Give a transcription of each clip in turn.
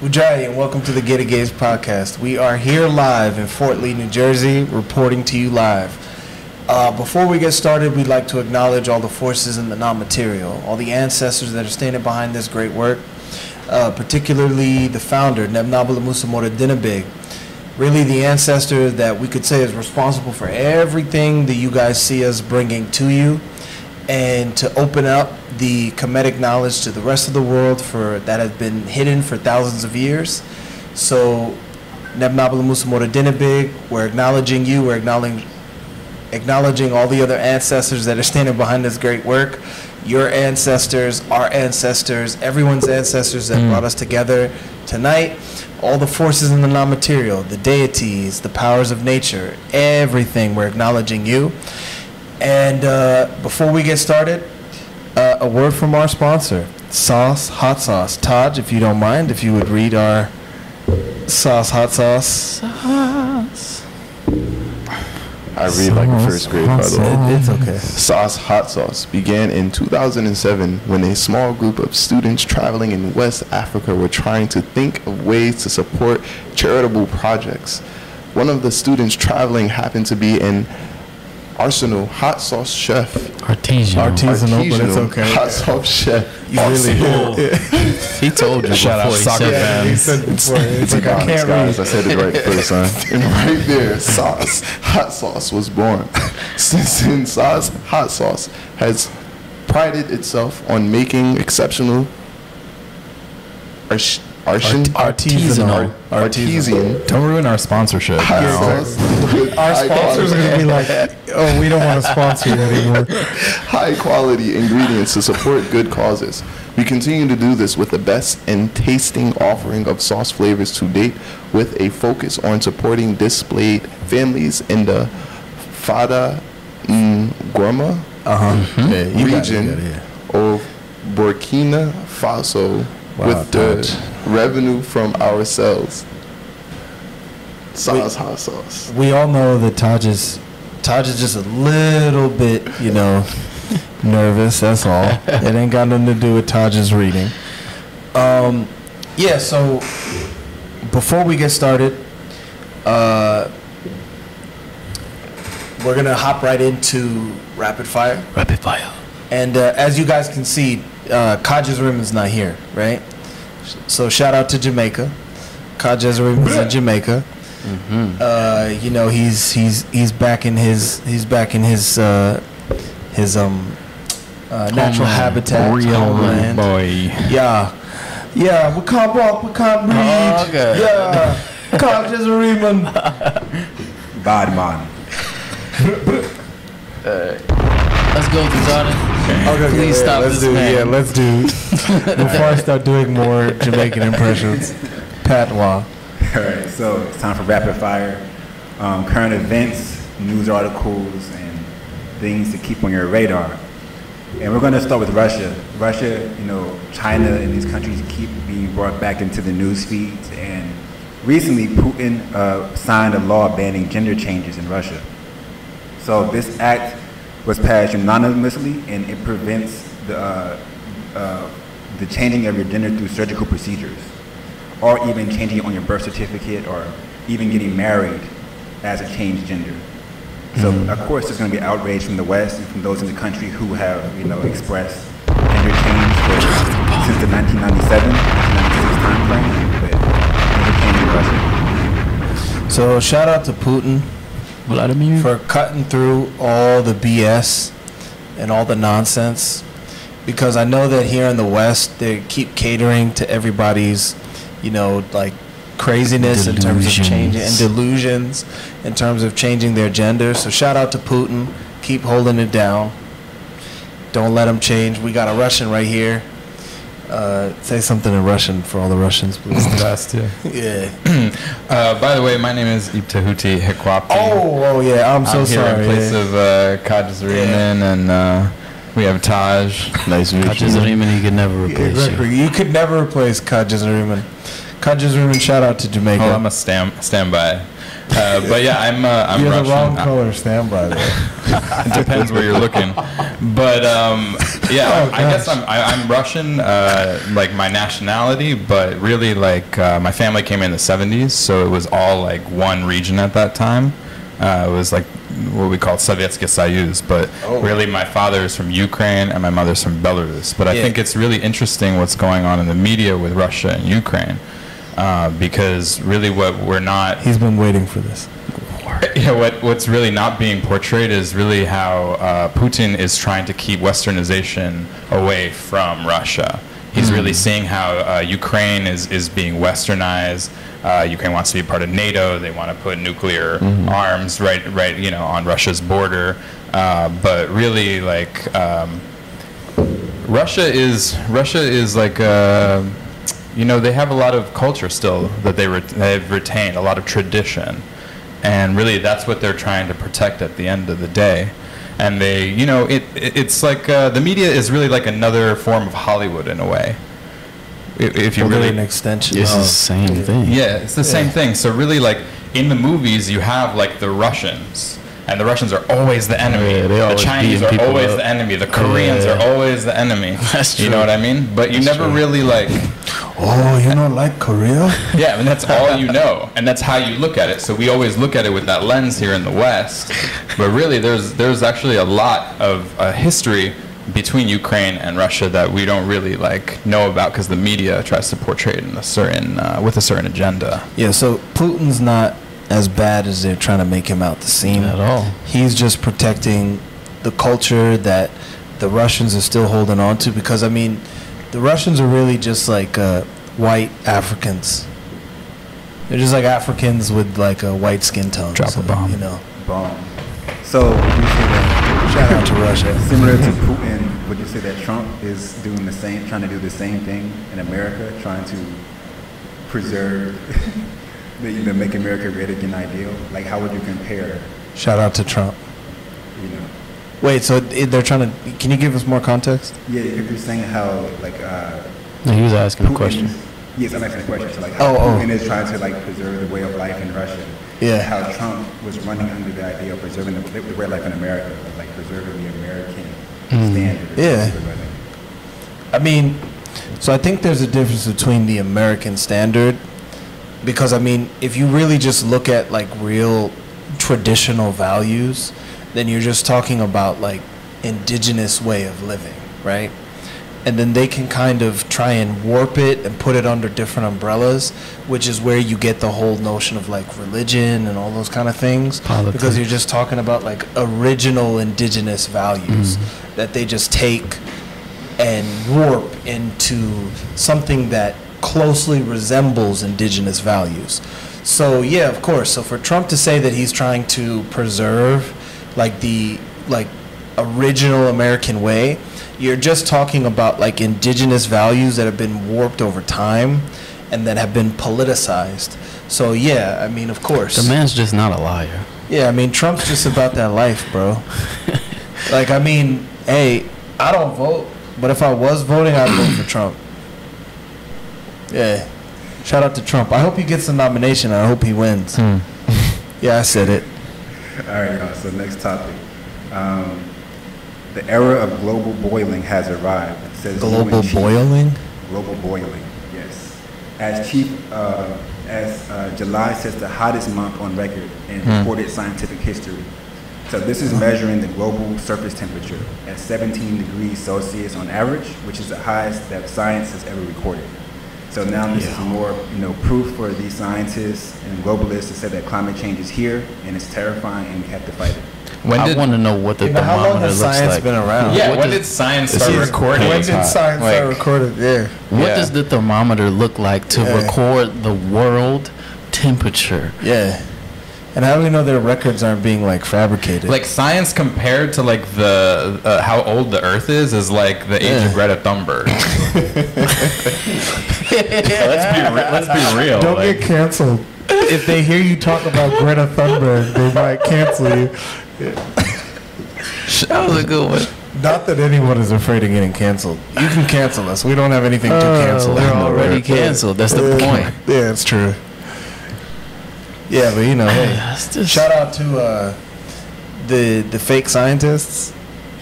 Udja, and welcome to the Gate of Gates podcast. We are here live in Fort Lee, New Jersey, reporting to you live. Uh, before we get started, we'd like to acknowledge all the forces in the non-material, all the ancestors that are standing behind this great work, uh, particularly the founder, Neb Naba Lamoussa Dinabig, really the ancestor that we could say is responsible for everything that you guys see us bringing to you and to open up the Kemetic knowledge to the rest of the world for that has been hidden for thousands of years. So, Neb Naba Lamoussa Dinabig, we're acknowledging you, we're acknowledging acknowledging all the other ancestors that are standing behind this great work. Your ancestors, our ancestors, everyone's ancestors that mm. brought us together tonight. All the forces in the non material, the deities, the powers of nature, everything, we're acknowledging you. And uh, before we get started, uh, a word from our sponsor, Sauce Hot Sauce. Taj, if you don't mind, if you would read our Sauce Hot Sauce. Sauce. I read like a first grade, by the way. It- it's okay. Sauce Hot Sauce began in 2007 when a small group of students traveling in West Africa were trying to think of ways to support charitable projects. One of the students traveling happened to be an Arsenal hot sauce chef. Artesian. Artisanal, but it's Artisanal okay. Hot sauce chef. You really he told you Shout out before he soccer said Yeah, he said before. It's To like be I can't guys, read. I said it right the first time. And right there, sauce, hot sauce was born. Since then, sauce, hot sauce has prided itself on making exceptional arch- artisan, Artisanal. artesian Don't ruin our sponsorship. Our sponsors are gonna be like, oh, we don't want to sponsor you anymore. high quality ingredients to support good causes. We continue to do this with the best and tasting offering of sauce flavors to date, with a focus on supporting displaced families in the Fada N'gourma Uh huh. Yeah, you got it, region you got it, of Burkina Faso Wow, with the Taj. revenue from our sales. Sauce, hot sauce. We all know that Taj is Taj is just a little bit, you know, nervous. That's all. It ain't got nothing to do with Taj's reading. Um, yeah. So before we get started, uh, we're gonna hop right into rapid fire. Rapid fire. And uh, as you guys can see, uh, Kaja's is not here, right? So shout out to Jamaica. Kaja's is in Jamaica. Uh, you know he's he's he's back in his he's back in his uh, his um uh, natural Homeland. habitat, Real homeland. Boy. Yeah, yeah. We can't walk, we can't breathe. Oh, okay. Yeah, Kaja's Riemann. Bad man. Let's go, Tazada. Okay, Please yeah, stop let's this do, man. Yeah, let's do. Before I start doing more Jamaican impressions, patois. All right, so it's time for rapid fire. Um, current events, news articles, and things to keep on your radar. And we're going to start with Russia. Russia, you know, China and these countries keep being brought back into the news feeds. And recently, Putin uh, signed a law banning gender changes in Russia. So this act was passed unanimously, and it prevents the, uh, uh, the changing of your gender through surgical procedures, or even changing it on your birth certificate, or even getting married as a changed gender. So of course, there's going to be outrage from the West and from those in the country who have, you know, expressed gender change for, since the 1997, 1996 time frame, but in Russia. So shout out to Putin Vladimir. for cutting through all the BS and all the nonsense, because I know that here in the West they keep catering to everybody's, you know, like craziness in terms of changing and delusions in terms of changing their gender. So shout out to Putin. Keep holding it down. Don't let him change. We got a Russian right here. Uh, say something in Russian for all the Russians, please. Best, yeah. yeah. Uh, by the way, my name is Ibtahuti Hekwapti. Oh, oh yeah. I'm so I'm here sorry. in place yeah. of uh, Kajas Riemann, and uh, we have Taj. Nice to meet you. Kajas Riemann, he could never replace Exactly. you. You could never replace Kajas Nariman. Kudges Ruben, shout out to Jamaica. Oh, I'm a stand standby. Uh, but yeah, I'm uh, I'm You're Russian. the wrong I- color standby there. it depends where you're looking. But um, yeah, Oh, I guess. I'm I, I'm Russian, uh, like my nationality, but really like uh, my family came in the 70s, so it was all like one region at that time. Uh, it was like what we call Sovietsky Soyuz, but Oh. really my father is from Ukraine and my mother's from Belarus. But I Yeah. think it's really interesting what's going on in the media with Russia and Ukraine. Uh, because really, what we're not He's been waiting for this. yeah, what, what's really not being portrayed is really how uh, Putin is trying to keep westernization away from Russia. He's really seeing how uh, Ukraine is, is being westernized. Uh, Ukraine wants to be part of NATO. They want to put nuclear arms right, right, you know, on Russia's border. Uh, but really, like, um, Russia is Russia is like uh, you know they have a lot of culture still that they re- they've retained a lot of tradition, and really that's what they're trying to protect at the end of the day. And they you know it, it it's like uh, the media is really like another form of Hollywood in a way. I- If you Well, they're really an extension. It's of- the same thing. yeah, it's the same thing. So really, like in the movies, you have like the Russians, and the Russians are always the enemy. Yeah, they the always Chinese are always up. the enemy. The Koreans Yeah. are always the enemy. That's You know what I mean? But you That's never true. really like. Oh, you don't like Korea? Yeah, and that's all you know, and that's how you look at it. So we always look at it with that lens here in the West, but really, there's there's actually a lot of uh, history between Ukraine and Russia that we don't really like know about because the media tries to portray it in a certain uh, with a certain agenda. Yeah, so Putin's not as bad as they're trying to make him out to seem. At all. He's just protecting the culture that the Russians are still holding on to because, I mean, the Russians are really just like uh, white Africans. They're just like Africans with like a white skin tone. Drop a so, bomb. You know. Bomb. So you say that Shout out to Russia. similar to Putin, would you say that Trump is doing the same, trying to do the same thing in America, trying to preserve, the, you know, make America great again ideal? Like, how would you compare, Shout out to Trump. you know? Wait, so they're trying to. Can you give us more context? Yeah, if you're saying how, like, uh, No, he was asking a question. Yes, I'm asking a question. So, like, how Oh, oh. Putin is trying to, like, preserve the way of life in Russia. Yeah. How Trump was running under the idea of preserving the, the way of life in America, like, preserving the American standard. Mm. Yeah. I mean, so I think there's a difference between the American standard because I mean, if you really just look at like real traditional values, then you're just talking about like indigenous way of living, right? And then they can kind of try and warp it and put it under different umbrellas, which is where you get the whole notion of like religion and all those kind of things. Because you're just talking about like original indigenous values Mm-hmm. that they just take and warp into something that closely resembles indigenous values. So yeah, of course. So for Trump to say that he's trying to preserve like the like original American way, you're just talking about like indigenous values that have been warped over time and that have been politicized. So yeah, I mean, of course. The man's just not a liar. Yeah, I mean, Trump's just about that life, bro. like, I mean, hey, I don't vote, but if I was voting, I'd vote for Trump. Yeah. Shout out to Trump. I hope he gets the nomination. I hope he wins. Yeah, I said it. All right, y'all. So next topic. Um, the era of global boiling has arrived. Says Global boiling? Global boiling. Yes. As chief, uh, as uh, July says the hottest month on record in recorded scientific history. So this is measuring the global surface temperature at 17 degrees Celsius on average, which is the highest that science has ever recorded. So now this is more, you know, proof for these scientists and globalists to say that climate change is here and it's terrifying and we have to fight it. When I did want to know what the Yeah, but how long has looks science like. been around? yeah? What when does- did science start is- recording? When did science Like, start recording? Yeah. What Yeah. does the thermometer look like to Yeah. record the world temperature? Yeah. And how do we know their records aren't being like fabricated? Like science compared to like the uh, how old the Earth is is like the age Yeah. of Greta Thunberg. let's be re- let's be real. Don't like- get canceled. if they hear you talk about Greta Thunberg, they might cancel you. That was a good one. Not that anyone is afraid of getting canceled. You can cancel us. We don't have anything to cancel. we're already canceled. That's the point. Yeah, it's true. Yeah, but you know, hey, just- shout out to uh, the the fake scientists.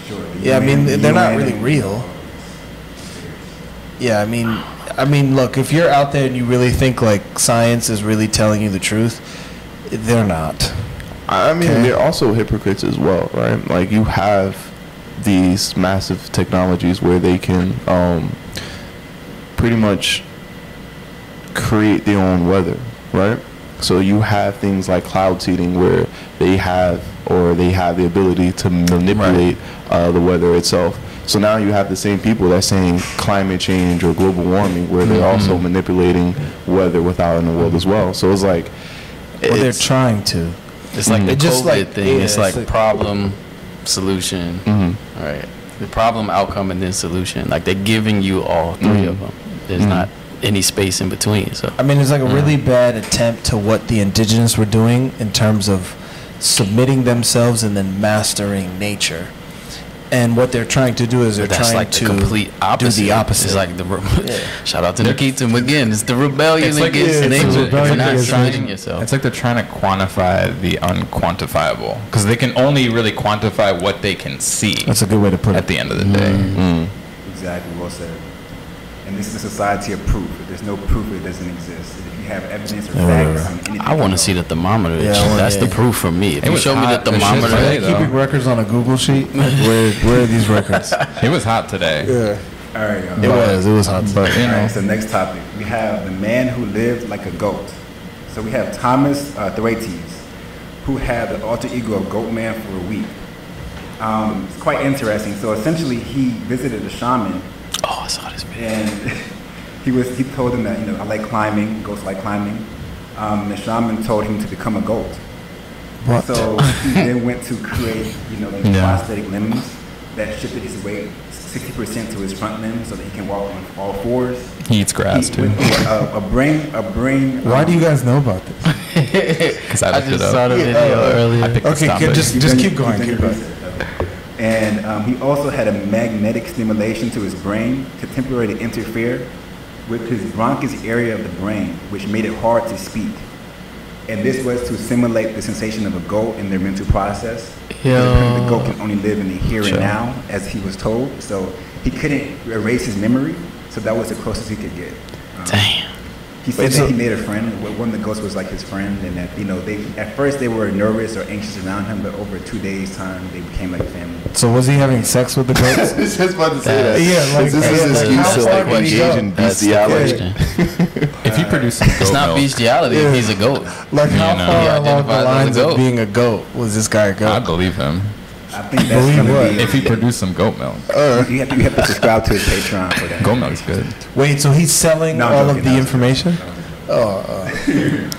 Sure. the Yeah, I mean they're not really real. Yeah, I mean, I mean, look, if you're out there and you really think like science is really telling you the truth, they're not. I mean, Okay. they're also hypocrites as well, right? Like you have these massive technologies where they can um, pretty much create their own weather, right? So you have things like cloud seeding where they have or they have the ability to manipulate uh, the weather itself. So now you have the same people that's saying climate change or global warming where they're also manipulating weather without in the world as well. So it's like Well, they're trying to. It's like Mm. the It just COVID like- thing. yeah, it's it's like like- problem, solution. Mhm. All right. The problem, outcome, and then solution. Like they're giving you all 3 Mhm. of them. There's Mhm. not any space in between. So I mean, it's like a really Mm. bad attempt to what the indigenous were doing in terms of submitting themselves and then mastering nature. And what they're trying to do is they're that's trying like to the complete opposite. do the opposite. It's like the re- Yeah. shout out to Nikita again. It's the rebellion It's like- against yeah, it's nature. a You're not against trying nature. yourself. It's like they're trying to quantify the unquantifiable because they can only really quantify what they can see That's a good way to put it. at the end of the day. Mm. Exactly, well said. And this is a society of proof. If there's no proof, it doesn't exist. If you have evidence or Yeah, whatever. facts, anything I want to see the thermometer. Yeah, I wanna- That's the proof for me. If It you was show me the. The thermometer, really Are keeping records on a Google sheet? where where are these records? It was hot today. Yeah, All right, um, it was. It was hot. But you All know, right, so next topic. We have the man who lived like a goat. So we have Thomas uh, Thwaites, who had the alter ego of Goat Man for a week. Um, it's quite interesting. So essentially, he visited a shaman, oh, I saw this video. and he was he told him that you know I like climbing, goats like climbing. Um, the shaman told him to become a goat. What? So he then went to create, you know, these Yeah. prosthetic limbs that shifted his weight 60% to his front limbs so that he can walk on all fours. he eats grass he too. went through a, a brain, a brain. Why um, do you guys know about this? Because I I looked it just up. saw the Yeah, video uh, earlier. I picked Okay, this good, just- keep going, keep your going. And um, he also had a magnetic stimulation to his brain to temporarily interfere with his Broca's area of the brain, which made it hard to speak. And this was to simulate the sensation of a goat in their mental process. Yo. The goat can only live in the here Sure. and now, as he was told. So he couldn't erase his memory. So that was the closest he could get. Um, Damn. He said Wait, that so- he made a friend. wh- One of the ghosts was like his friend, and that you know they at first they were nervous or anxious around him, but over two days' time they became like a family. So was he having sex with the goats? I was just about to say that. Yeah, like- this is yeah, his excuse how to like can he go? engage in bestiality. if you produce some goat It's not bestiality Yeah. he's a goat. Like how You know. far He along the identifies as a lines of being a goat was this guy a I goat? I believe him. I think that's Believe gonna what? be. If he produced some goat milk, you, have to, you have to subscribe to his Patreon for that. goat milk's good. Wait, so he's selling No, I'm all joking, of the no. information? Oh, uh,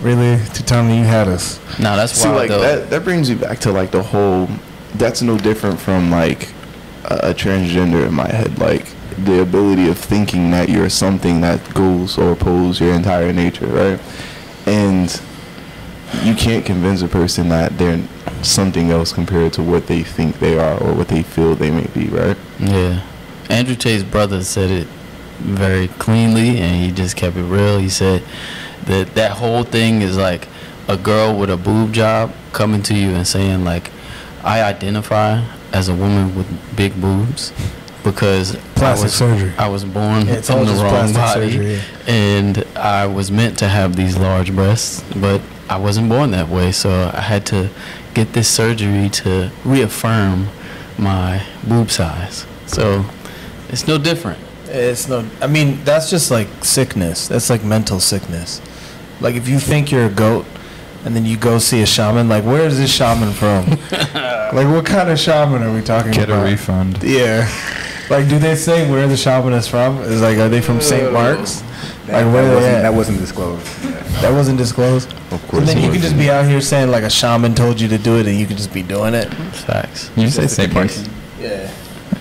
really? Tutami, you had us. No, that's See, wild like though. that, that brings you back to like the whole. That's no different from like a, a transgender in my head. Like the ability of thinking that you're something that goes or opposes your entire nature, right? And you can't convince a person that they're something else compared to what they think they are or what they feel they may be, right? Yeah. Andrew Tate's brother said it very cleanly and he just kept it real. He said that that whole thing is like a girl with a boob job coming to you and saying like I identify as a woman with big boobs because Plastic I was, surgery. I was born Yeah, it's in the wrong body surgery, yeah. and I was meant to have these large breasts, but I wasn't born that way, so I had to get this surgery to reaffirm my boob size. So it's no different. It's no. I mean, that's just like sickness. That's like mental sickness. Like if you think you're a goat, and then you go see a shaman. Like, where is this shaman from? like, what kind of shaman are we talking Get about? a refund. Yeah. Like, do they say where the shaman is from? Is like, are they from St. Mark's? That, Like, where that, wasn't, that wasn't disclosed. Yeah. That wasn't disclosed. Of course. And then you can just be out here saying like a shaman told you to do it, and you can just be doing it. Facts. You say St. Mark's. Yeah.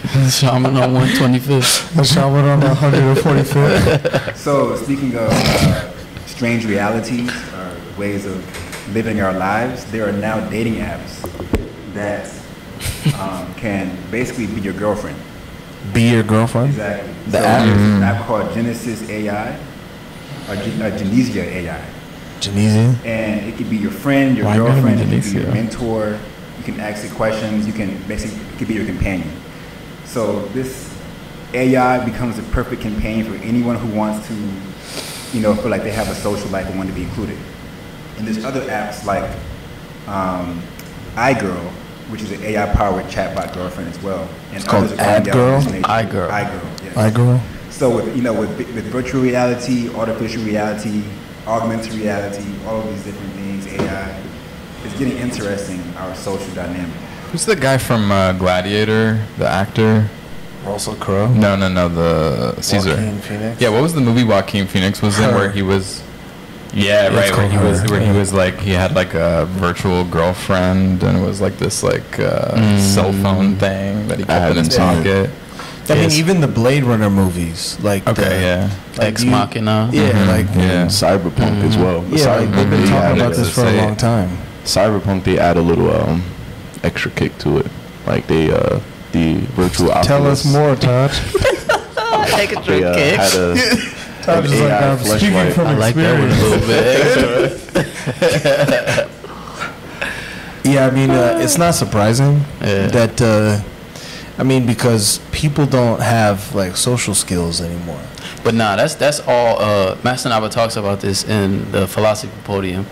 Shaman on 125th. A shaman on 145th. So speaking of uh, strange realities or ways of living our lives, there are now dating apps that um, can basically be your girlfriend. Be your girlfriend. Exactly. The so app? there's an app called Genesis AI, Gen- uh, Genesia AI. Genesia. and it could be your friend, your Why girlfriend, it could be your mentor. You can ask it questions. You can basically it could be your companion. So this AI becomes a perfect companion for anyone who wants to, you know, feel like they have a social life and want to be included. And there's other apps like um, iGirl, which is an AI-powered chatbot girlfriend as well. And It's called others are coming down AdGirl? iGirl. iGirl. Yes. I girl. So with you know with, with virtual reality, artificial reality, augmented reality, all of these different things, AI, it's getting interesting. Our social dynamic. Who's the guy from uh, Gladiator, the actor? Russell Crowe. No, no, no, the Caesar. Joaquin Phoenix. Yeah, what was the movie Joaquin Phoenix was in where he was? Yeah, it's right. Where he was, Her. where he was like, he had like a virtual girlfriend, and it was like this like uh, Mm. cell phone thing that he kept in his seen it. pocket. I mean, even the Blade Runner movies, like Okay, the, yeah. like Ex you- Machina. Yeah, Mhm, like yeah. And Cyberpunk as well. The yeah, like, they've been talking add about this for a long time. Cyberpunk, they add a little um, extra kick to it. Like they, uh, the virtual Tell us more, Todd. Take a They uh, had a Todd an like, I'm speaking fleshlight. from I like that one a experience. little bit. Yeah, I mean, uh, it's not surprising Yeah. that. Uh, I mean, because people don't have like social skills anymore. But nah, that's that's all. Uh, Master Naba talks about this in the philosophy podium.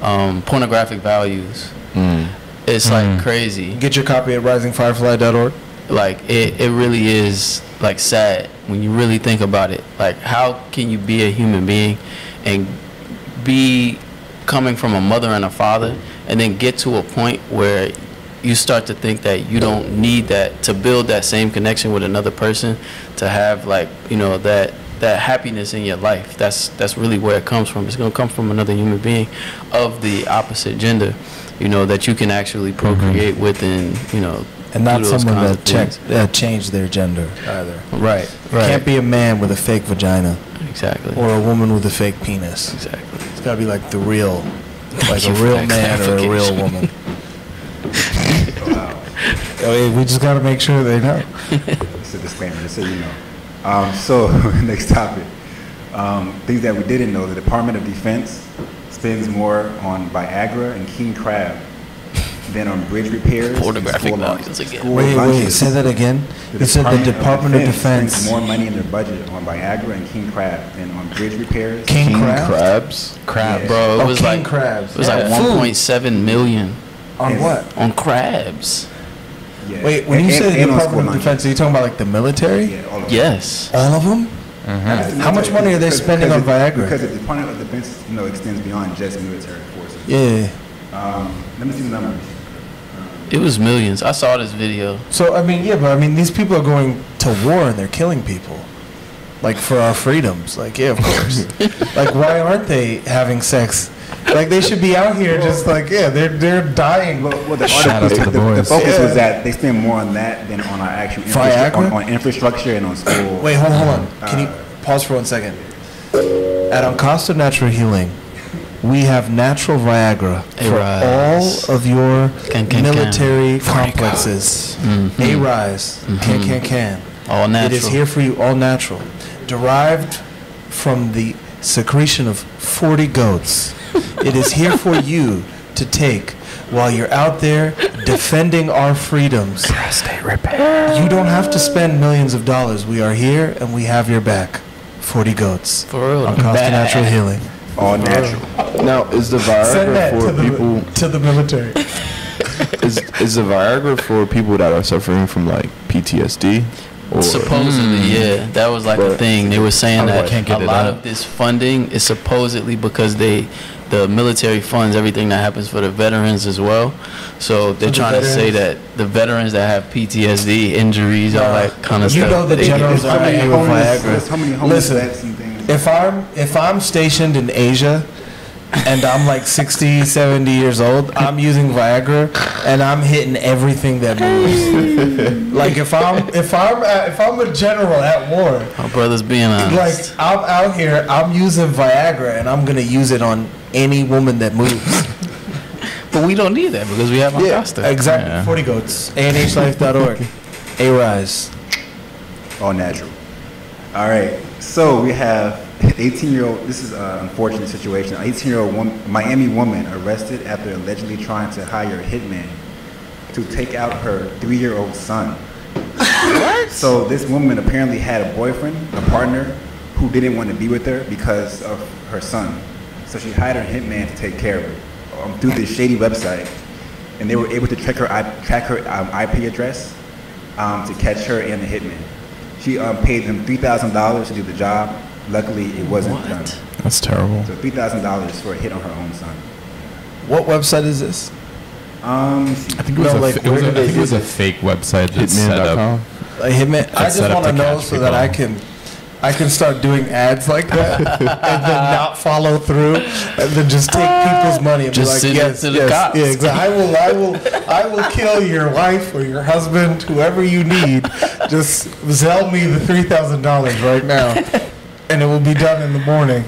Um, pornographic values. Mm. It's like crazy. Get your copy at risingfirefly.org. Like it, it really is like sad when you really think about it. Like how can you be a human being and be coming from a mother and a father and then get to a point where you start to think that you don't need that to build that same connection with another person to have like you know that that happiness in your life. That's that's really where it comes from. It's going to come from another human being of the opposite gender you know that you can actually mm-hmm. procreate with and you know And not someone that of that changed their gender either. right right. Can't be a man with a fake vagina. Exactly. Or a woman with a fake penis. exactly. It's gotta be like the real, like a real man or a real woman. I mean, we just gotta make sure they know. It's a disclaimer, just so you know. Um, so next topic. Um, things that we didn't know: the Department of Defense spends more on Viagra and king crab than on bridge repairs. and Pornographic school lunch- again. school Wait, wait, say that again. You said the Department of Defense. spends more money in their budget on Viagra and king crab than on bridge repairs. King King crab? crabs. Crab. Yeah. bro it Oh, was king like crabs. it was Yeah. like 1.7 million On Yes. what? on crabs Yeah. Wait, when And- you and- say the and Department of. Defense, are you talking about like the military? Yeah, all of them. yes All of them? How much money are they spending on it- Viagra? Because the Department of Defense, you know, extends beyond just military forces. Yeah. Um, let me see the numbers. it was millions i saw this video So I mean, yeah, but I mean, these people are going to war and they're killing people, like for our freedoms. Like, yeah, of course. like, why aren't they having sex? Like, they should be out here just like, yeah, they're they're dying. Well, well the, Shout out to the, the the, focus Yeah. was that they spend more on that than on our actual infrastructure, Viagra? on, on infrastructure and on school. Wait, hold on, hold on. Can you Uh, pause for one second? At Encosta Natural Healing, we have natural Viagra Hey, for all of your Can, can, military can. complexes. Mhm. A Rise, can, can, can. all natural It is here for you, all natural, derived from the secretion of 40 goats. It is here for you to take while you're out there defending our freedoms. You don't have to spend millions of dollars. We are here and we have your back. 40 goats. for real On Costa Natural Healing. all natural. Now, is the Viagra for people? to the military. Is is the Viagra for people that are suffering from like PTSD? Or Supposedly, hmm. yeah, that was like a thing. They were saying that can't a get it lot out. of this funding is supposedly because they, the military funds everything that happens for the veterans as well. So they're the trying to say that the veterans that have PTSD, injuries, all that kind of You stuff. know the they generals There's are many with homeless, Viagra. there's many homeless Listen, vets things. If I'm if I'm stationed in Asia and I'm like 60, 70 years old, I'm using Viagra and I'm hitting everything that moves. like if I'm if I'm at, if I'm a general at war, My brother's being honest. like I'm out here, I'm using Viagra and I'm gonna use it on any woman that moves. But we don't need that because we have Yeah, Acosta. exactly. Yeah. 40 goats. ANHlife.org. A Rise. all natural. All right, so we have an 18-year-old. This is an unfortunate situation. An 18-year-old woman, Miami woman arrested after allegedly trying to hire a hitman to take out her three-year-old son. What? So this woman apparently had a boyfriend, a partner, who didn't want to be with her because of her son. So she hired a hitman to take care of her um, through this shady website, and they were able to track her track her um, IP address um, to catch her and the hitman. She um, paid thousand dollars to do the job. Luckily, it wasn't What? done. That's terrible. So three thousand dollars for a hit on her own son. What website is this? Um, let me see. I think it was, No, a, like, it was, where a, do I they think it was a fake website that set up. Hitman.com. Like Hitman. I just want to to know catch so that I can I can start doing ads like that and then not follow through and then just take people's money and Just be like, it yes, yes, yeah, exactly. I will, I will, I will kill your wife or your husband, whoever you need. Just sell me the three thousand dollars right now, and it will be done in the morning.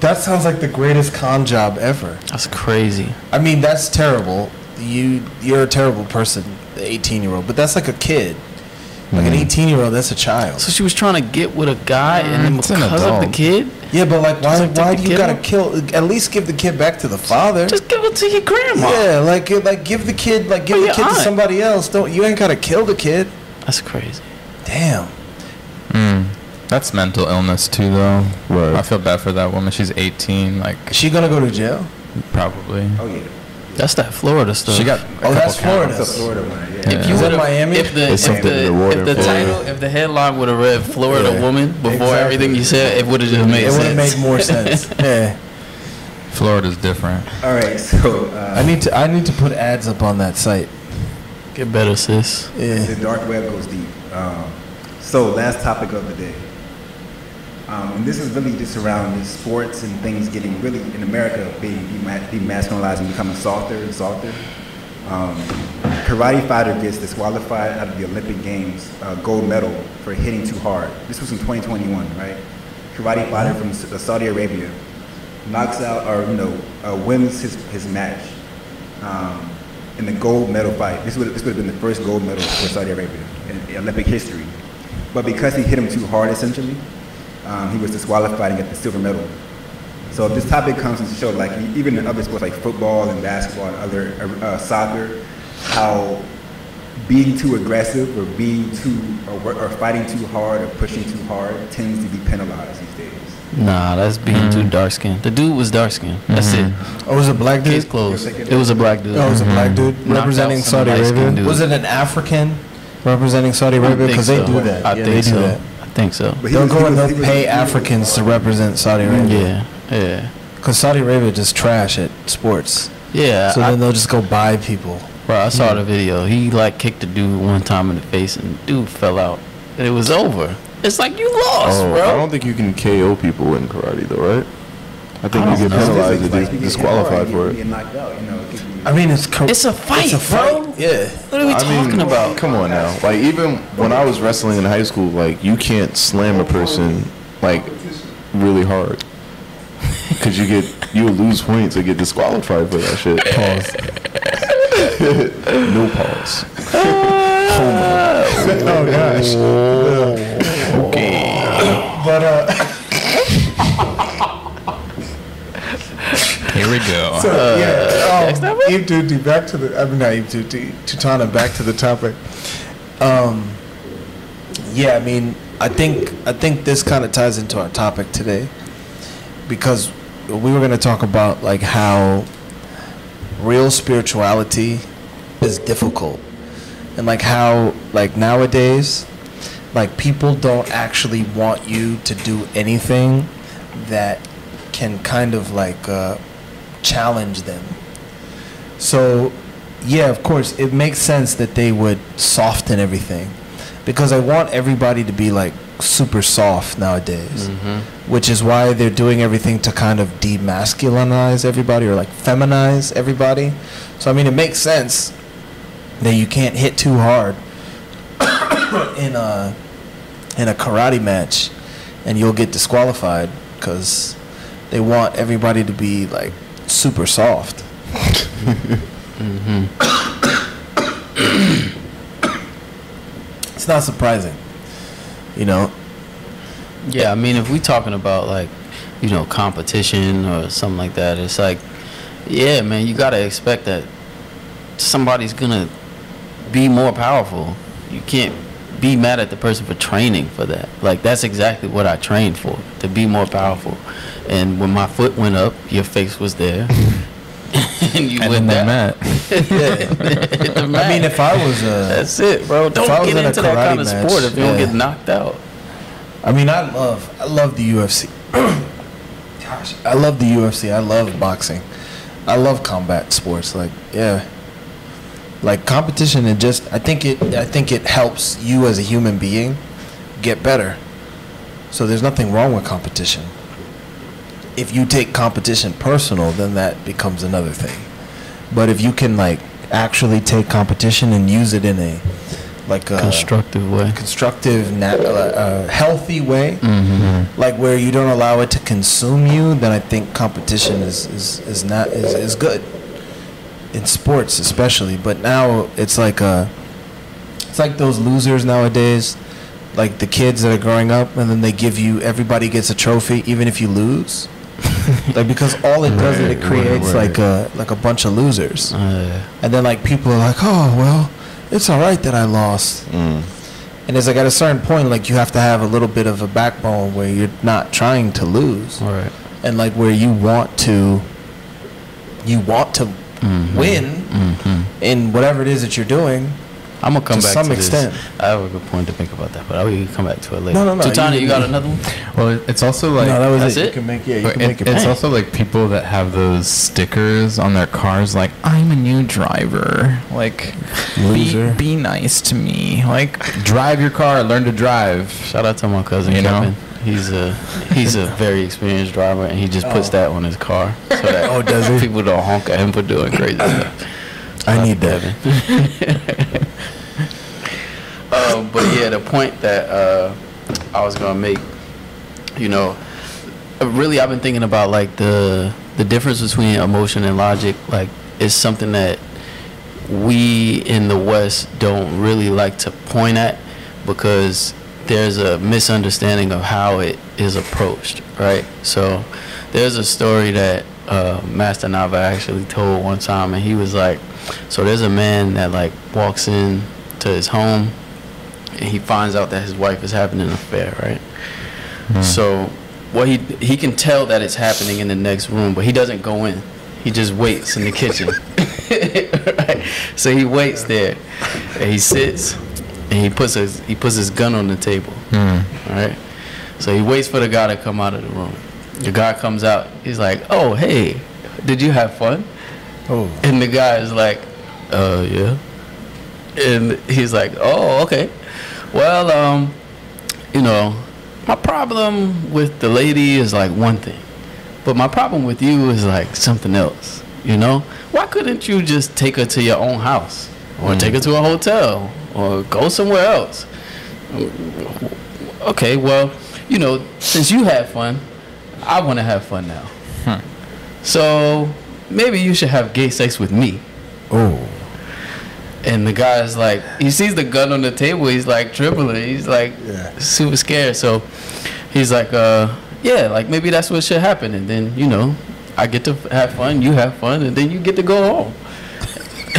That sounds like the greatest con job ever. That's crazy. I mean, that's terrible. You, you're a terrible person, the 18 year old. But that's like a kid. Like an 18 year old, that's a child. So she was trying to get with a guy, and then it's an because of the kid, Yeah, but like, why, like, why do you gotta out? kill? At least give the kid back to the father. just give it to your grandma. yeah, like, like give the kid, like give Or the your kid to somebody else. Don't you ain't gotta kill the kid. That's crazy. Damn. Mm. That's mental illness too, though. Right. I feel bad for that woman. She's 18, like Is she gonna go to jail? probably. Oh yeah. That's that Florida stuff. She got. Oh, that's Florida. That's a Florida one. Yeah. If you Is that would've- Miami? if the It's if something the, the if the for- title, if the headline would have read "Florida Yeah. woman" before Exactly. everything you said, it would have just made it would have made more sense. yeah. Florida's different. All right, so uh, I need to, I need to put ads up on that site. Get better, sis. Yeah. the dark web goes deep. Um, so last topic of the day. Um, and this is really just around sports and things getting really in America being demasculinized and becoming softer and softer. Um, karate fighter gets disqualified out of the Olympic Games uh, gold medal for hitting too hard. This was in 2021, right? Karate fighter from uh, Saudi Arabia knocks out or you know uh, wins his, his match um, in the gold medal fight. This would this would have been the first gold medal for Saudi Arabia in Olympic history. But because he hit him too hard, essentially, um, he was disqualified and got the silver medal. So this topic comes to show, like even in other sports like football and basketball and other uh, soccer, how being too aggressive or being too or, or fighting too hard or pushing too hard tends to be penalized these days. Nah, that's being too dark skinned. The dude was dark skinned. That's it. Oh, was it a black Case dude? closed. It was a black dude. Oh, it was a black dude Knocked representing Saudi Arabia. Was it an African representing Saudi Arabia? think Because they so. do that. I yeah, think they do so. that. I think so. But he They'll was- go and was- they'll was- pay was- Africans to represent Saudi Arabia. Yeah, yeah, Because Saudi Arabia just trash at sports. yeah. So I, then they'll just go buy people. bro, I saw the hmm. video. He like kicked a dude one time in the face, and dude fell out. And it was over. It's like you lost, Oh, bro. I don't think you can KO people in karate though, right? I think I you don't get know. penalized Like, or you disqualified for it. out, you know, it could be- I mean, it's co- It's a fight, It's a bro. fight. Yeah. what are we I talking mean, about? Come on now. Like even when I was wrestling in high school, like you can't slam a person like really hard. Cause you get you lose points or get disqualified for that shit. Pause. no pause. Oh gosh. Okay. But uh, Here we go. so, yeah. next Um? Eve Tuti, back to the. I mean, not Eve Tuti, Tutana. Back to the topic. Um. Yeah, I mean, I think I think this kind of ties into our topic today, because we were going to talk about like how real spirituality is difficult, and like how like nowadays, like people don't actually want you to do anything that can kind of like uh, challenge them. So, yeah, of course, it makes sense that they would soften everything because I want everybody to be like super soft nowadays, mm-hmm. which is why they're doing everything to kind of demasculinize everybody or like feminize everybody. So, I mean, it makes sense that you can't hit too hard in a in a karate match and you'll get disqualified because they want everybody to be like super soft. Mm-hmm. it's not surprising. You know, Yeah, I mean, if we're talking about like, you know, competition or something like that, it's like, yeah, man, you gotta expect that somebody's gonna be more powerful. You can't be mad at the person for training for that. Like that's exactly what I trained for, to be more powerful. And when my foot went up, your face was there. and you And went then down. they met. I mean, if I was a, That's it, bro. Don't was get in into that kind of match, sport if you don't get knocked out. I mean, I love, I love the UFC. Gosh, I love the UFC. I love boxing. I love combat sports. Like, yeah, like competition. It just, I think it, I think it helps you as a human being get better. So there's nothing wrong with competition. If you take competition personal, then that becomes another thing. But if you can like actually take competition and use it in a like a Constructive way. constructive, nat- uh, uh, healthy way, Mm-hmm. like where you don't allow it to consume you, then I think competition is is, is not is, is good in sports especially. But now it's like uh it's like those losers nowadays, like the kids that are growing up, and then they give you everybody gets a trophy even if you lose. like because all it does is it creates right, like a like a bunch of losers, Uh, and then like people are like, oh well, it's all right that I lost. Mm. And it's like at a certain point, like you have to have a little bit of a backbone where you're not trying to lose, right. and like where you want to, you want to Mhm. win Mhm. in whatever it is that you're doing. I'm gonna come To back some to extent. this. I have a good point to think about that, but I will come back to it later. No, no, no, Tutani, you- you, got another one? Well, it's also like no, that was that's it. You can make yeah, you can it- make it. it's bang. also like people that have those stickers on their cars, like "I'm a new driver." Like, Loser. be be nice to me. Like, drive your car, learn to drive. Shout out to my cousin You know? Kevin. He's a he's a very experienced driver, and he just puts Oh. that on his car so that Oh, does he? people don't honk at him for doing crazy stuff. I need that. Uh, but yeah, the point that uh, I was gonna make, you know, uh, really I've been thinking about like the the difference between emotion and logic. Like, is something that we in the West don't really like to point at because there's a misunderstanding of how it is approached, right? So there's a story that uh, Master Naba actually told one time, and he was like, so there's a man that like walks in to his home, and he finds out that his wife is having an affair, right? Hmm. So what he he can tell that it's happening in the next room, but he doesn't go in. He just waits in the kitchen. right? So he waits there, and he sits, and he puts his he puts his gun on the table. All right. So he waits for the guy to come out of the room. The guy comes out. He's like, "Oh, hey, did you have fun?" Oh, And the guy is like, "Uh, yeah." And he's like, "Oh, okay. Well, um, you know, my problem with the lady is like one thing, but my problem with you is like something else. You know, why couldn't you just take her to your own house, or take her to a hotel, or go somewhere else?" Okay, well, you know, since you had fun, I want to have fun now. So maybe you should have gay sex with me. oh, And the guy's like, he sees the gun on the table. He's like trembling. He's like Yeah. super scared. So he's like, uh, yeah, like maybe that's what should happen. And then, you know, I get to have fun, you have fun, and then you get to go home.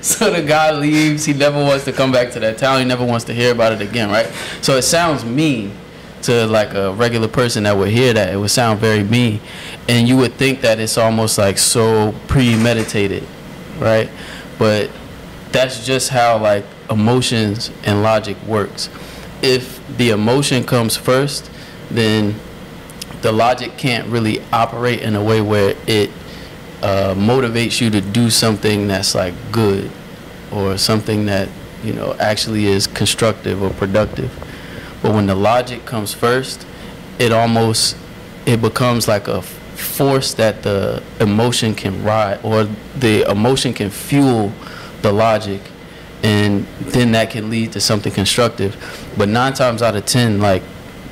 so the guy leaves. He never wants to come back to that town. He never wants to hear about it again, right? So it sounds mean to like a regular person that would hear that. It would sound very mean, and you would think that it's almost like so premeditated, right? But that's just how like emotions and logic works. If the emotion comes first, then the logic can't really operate in a way where it uh, motivates you to do something that's like good or something that you know actually is constructive or productive. But when the logic comes first, it almost it becomes like a force that the emotion can ride or the emotion can fuel the logic and then that can lead to something constructive but nine times out of ten like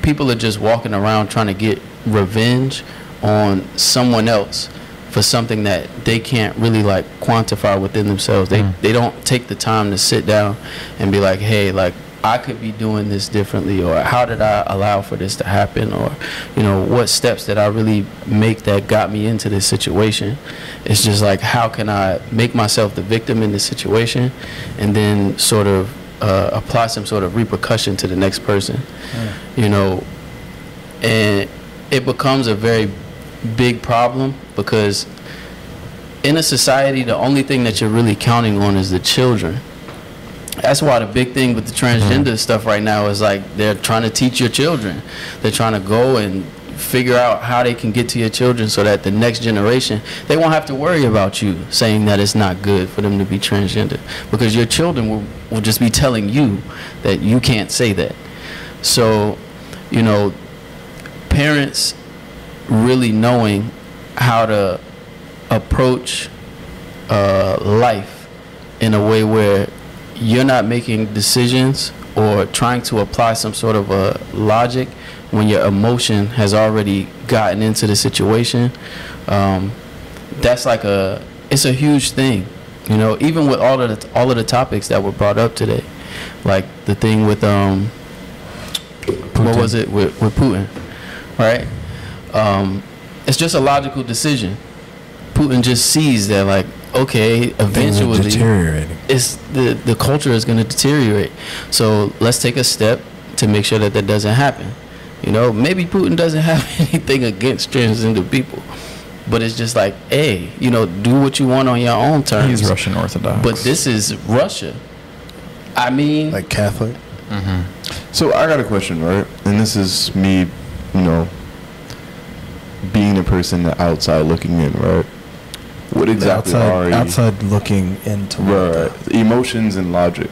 people are just walking around trying to get revenge on someone else for something that they can't really like quantify within themselves. They mm. they don't take the time to sit down and be like, hey, like I could be doing this differently, or how did I allow for this to happen, or you know what steps did I really make that got me into this situation. It's just like how can I make myself the victim in this situation, and then sort of uh, apply some sort of repercussion to the next person, you know, and it becomes a very big problem because in a society the only thing that you're really counting on is the children that's why the big thing with the transgender stuff right now is like they're trying to teach your children. They're trying to go and figure out how they can get to your children so that the next generation they won't have to worry about you saying that it's not good for them to be transgender. Because your children will, will just be telling you that you can't say that. So you know parents really knowing how to approach uh, life in a way where you're not making decisions or trying to apply some sort of a logic when your emotion has already gotten into the situation. Um, that's like a it's a huge thing, you know. Even with all of the all of the topics that were brought up today, like the thing with um, what was it with, with Putin, right? Um, it's just a logical decision. Putin just sees that like okay, eventually it's the the culture is going to deteriorate. So let's take a step to make sure that that doesn't happen. You know, maybe Putin doesn't have anything against transgender people, but it's just like, hey, you know, do what you want on your own terms. He's Russian Orthodox. But this is Russia. I mean, Like Catholic. Mm-hmm. So I got a question, right? And this is me, you know, being a person that outside looking in, right? What exactly are outside, you? outside looking into Right. Emotions and logic.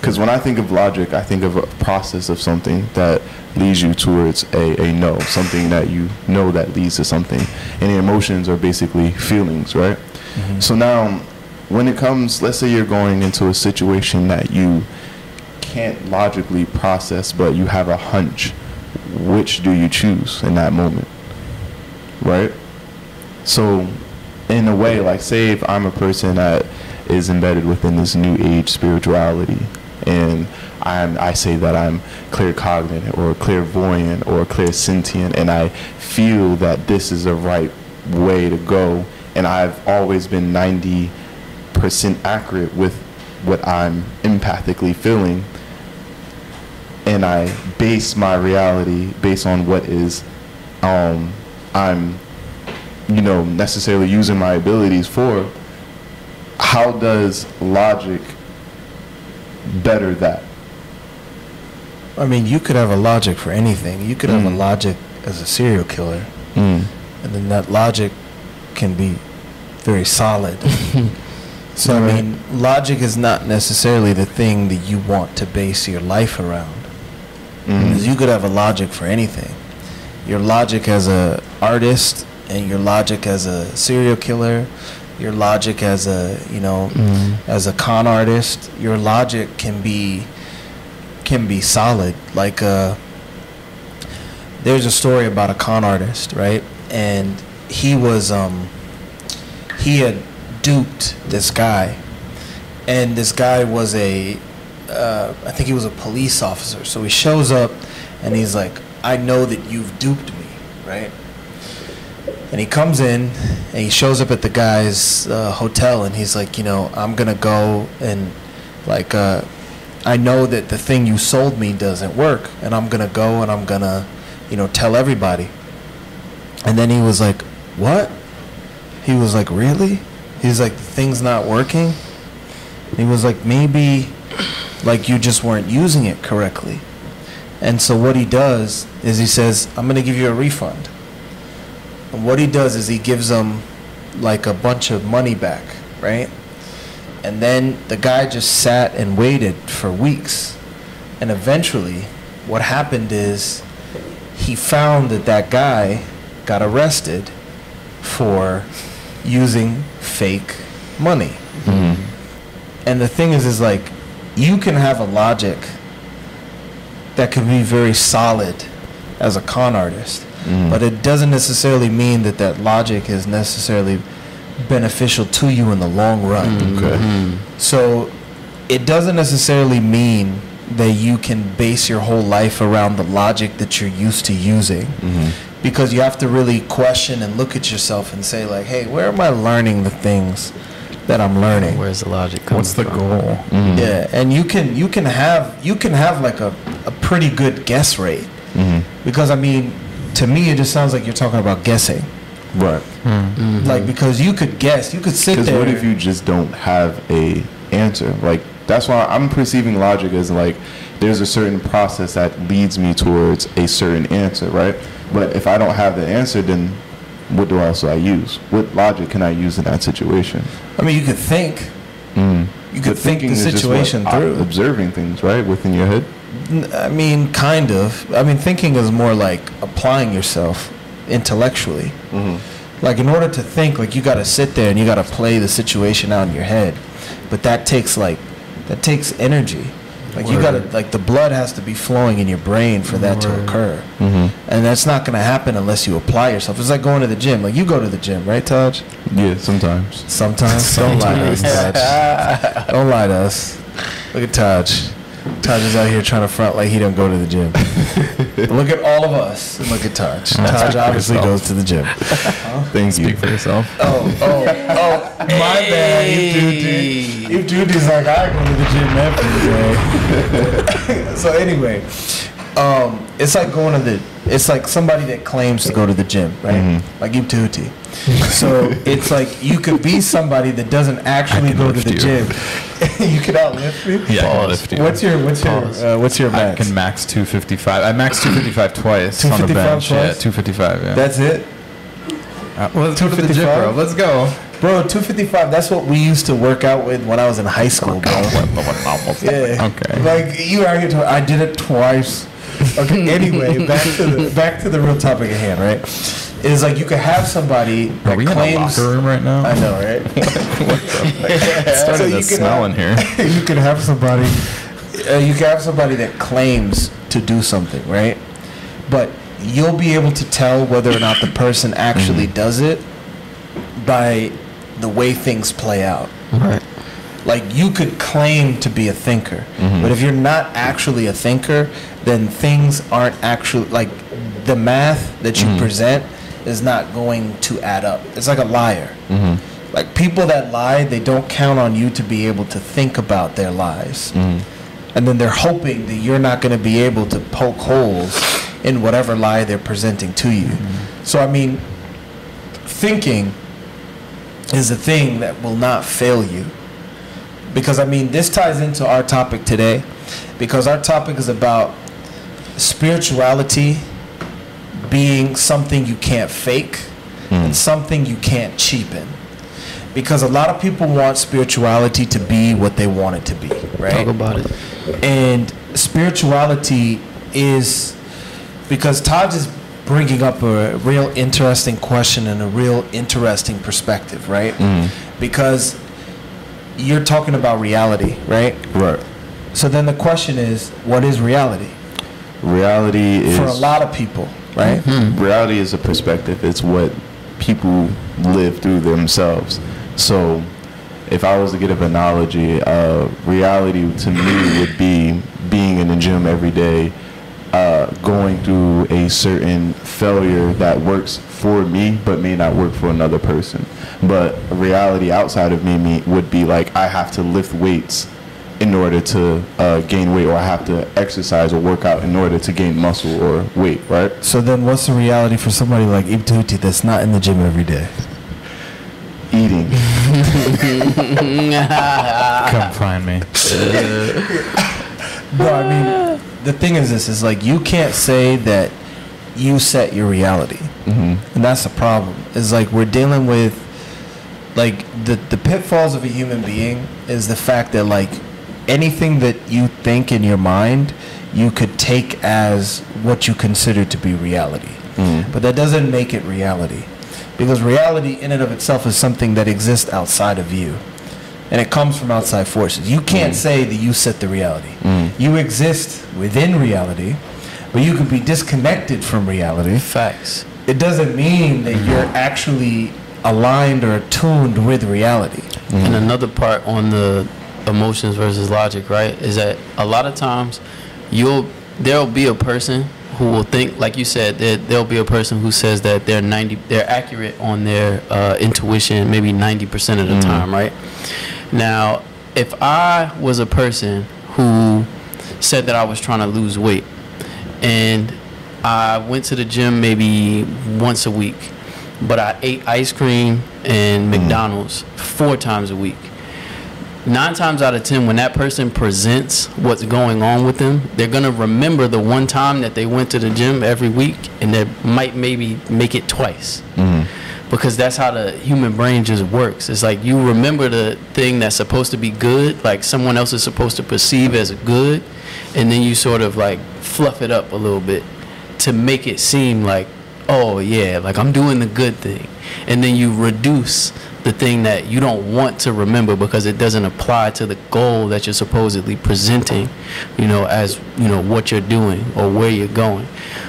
Because when I think of logic, I think of a process of something that leads you towards a, a no, something that you know that leads to something. And emotions are basically feelings, right? Mm-hmm. So now, when it comes, let's say you're going into a situation that you can't logically process, but you have a hunch, which do you choose in that moment? Right? So, in a way, like, say if I'm a person that is embedded within this new age spirituality, and I'm, I say that I'm clear claircognizant or clairvoyant or clairsentient, and I feel that this is the right way to go, and I've always been 90% accurate with what I'm empathically feeling, and I base my reality based on what is um, I'm, you know, necessarily using my abilities for. How does logic better that? I mean, you could have a logic for anything. You could have a Mm. logic as a serial killer, Mm. and then that logic can be very solid. so, I mean, logic is not necessarily the thing that you want to base your life around. Because Mm. you could have a logic for anything. Your logic as a artist, and your logic as a serial killer, your logic as a you know mm, as a con artist, your logic can be can be solid. Like uh, there's a story about a con artist, right? And he was um, he had duped this guy, and this guy was a uh, I think he was a police officer. So he shows up, and he's like, "I know that you've duped me, right?" And he comes in and he shows up at the guy's uh, hotel and he's like, you know, I'm gonna go and like, uh, I know that the thing you sold me doesn't work, and I'm gonna go and I'm gonna, you know, tell everybody. And then he was like, what? He was like, really? He's like, the thing's not working. He was like, maybe, like you just weren't using it correctly. And so what he does is he says, I'm gonna give you a refund. And what he does is he gives them like a bunch of money back, right? And then the guy just sat and waited for weeks. And eventually, what happened is he found that that guy got arrested for using fake money. Mm-hmm. And the thing is, is like, you can have a logic that can be very solid as a con artist, Mm. but it doesn't necessarily mean that that logic is necessarily beneficial to you in the long run. Mm-hmm. Okay. Mm-hmm. So it doesn't necessarily mean that you can base your whole life around the logic that you're used to using. Mm-hmm. Because you have to really question and look at yourself and say like, "Hey, where am I learning the things that I'm learning?" Where's the logic coming What's the from? goal? Yeah, and you can you can have you can have like a, a pretty good guess rate. Because I mean, to me it just sounds like you're talking about guessing. Right. Like because you could guess, you could sit there. Because there. what if you just don't have a answer? Like that's why I'm perceiving logic as like there's a certain process that leads me towards a certain answer, right? But if I don't have the answer, then what do else do I use? What logic can I use in that situation? I mean, you could think. Mm. You could But think the is just situation what, through. observing things, right, within your head. I mean, kind of. I mean, thinking is more like applying yourself intellectually. Mm-hmm. Like, in order to think, like, you got to sit there and you got to play the situation out in your head. But that takes, like, that takes energy. Like, you got to, like, the blood has to be flowing in your brain for that to occur. Mm-hmm. And that's not going to happen unless you apply yourself. It's like going to the gym. Like, you go to the gym, right, Taj? Yeah, sometimes. Sometimes. Don't lie to us, Taj. Don't lie to us. Look at Taj. Taj is out here trying to front like he don't go to the gym. look at all of us. and Look at Taj. Taj obviously goes to the gym. Thank you. Speak for yourself. Oh, oh, oh, my bad. You dude, you dude's like I go to the gym every day. so anyway, um, it's like going to the. It's like somebody that claims to go to the gym, right? Like you Tuti. So it's like you could be somebody that doesn't actually go to the you. gym. you could outlift me. Yeah, I can Pause. lift you. What's your what's your uh, what's your I max? can max 255. I max 255 twice on the 255 bench. Yeah, 255. Yeah. That's it, Uh, well, let's go to the gym, 255? bro. Let's go. bro. Two fifty five. That's what we used to work out with when I was in high school, bro. Yeah. Okay. Like you are here. To, I did it twice. Okay. Anyway, back to the back to the real topic at hand. Right? It's like you could have somebody Are that we in a claims. locker room right now? I know, right? It's starting So to you could smell have- in here. you could have somebody. Uh, you could have somebody that claims to do something, right? But you'll be able to tell whether or not the person actually does it by the way things play out. Right. Like you could claim to be a thinker mm-hmm. but if you're not actually a thinker then things aren't actually like the math that you mm-hmm. present is not going to add up. It's like a liar. Mm-hmm. Like people that lie they don't count on you to be able to think about their lies. And then they're hoping that you're not going to be able to poke holes in whatever lie they're presenting to you. So i mean thinking is a thing that will not fail you because I mean this ties into our topic today. Because our topic is about spirituality being something you can't fake hmm. and something you can't cheapen. Because a lot of people want spirituality to be what they want it to be right? Talk about it. and spirituality is because Todd is bringing up a real interesting question and a real interesting perspective, right? Hmm. Because you're talking about reality, right? Right. So then the question is, what is reality Reality is for a lot of people, right? reality is a perspective. It's what people live through themselves. So, if I was to give an analogy, uh, reality to me would be being in the gym every day, uh, going through a certain failure that works for me but may not work for another person. But reality outside of me, me would be like I have to lift weights in order to uh, gain weight, or I have to exercise or work out in order to gain muscle or weight, right? So then what's the reality for somebody like Ibtuti that's not in the gym every day? Eating. Come find me. No, I mean, the thing is this, is like you can't say that you set your reality. hmm And that's the problem. Is like we're dealing with like the the pitfalls of a human being is the fact that like anything that you think in your mind, you could take as what you consider to be reality. Mhm. But that doesn't make it reality. Because reality in and of itself is something that exists outside of you. And it comes from outside forces. You can't mm. say that you set the reality. Mm. You exist within reality, but you could be disconnected from reality Facts. it doesn't mean that you're actually aligned or attuned with reality. Mm-hmm. And another part on the emotions versus logic, right, is that a lot of times you'll there'll be a person who will think, like you said, that there'll be a person who says that they're ninety, they're accurate on their uh, intuition, maybe ninety percent of the mm. time, right? Now, if I was a person who said that I was trying to lose weight, and I went to the gym maybe once a week, but I ate ice cream and mm. McDonald's four times a week. Nine times out of ten, when that person presents what's going on with them, they're gonna remember the one time that they went to the gym every week, and they might maybe make it twice mm. Because that's how the human brain just works. It's like you remember the thing that's supposed to be good, like someone else is supposed to perceive as good, and then you sort of like fluff it up a little bit to make it seem like, oh yeah, like I'm doing the good thing, and then you reduce the thing that you don't want to remember because it doesn't apply to the goal that you're supposedly presenting, you know, as you know what you're doing or where you're going.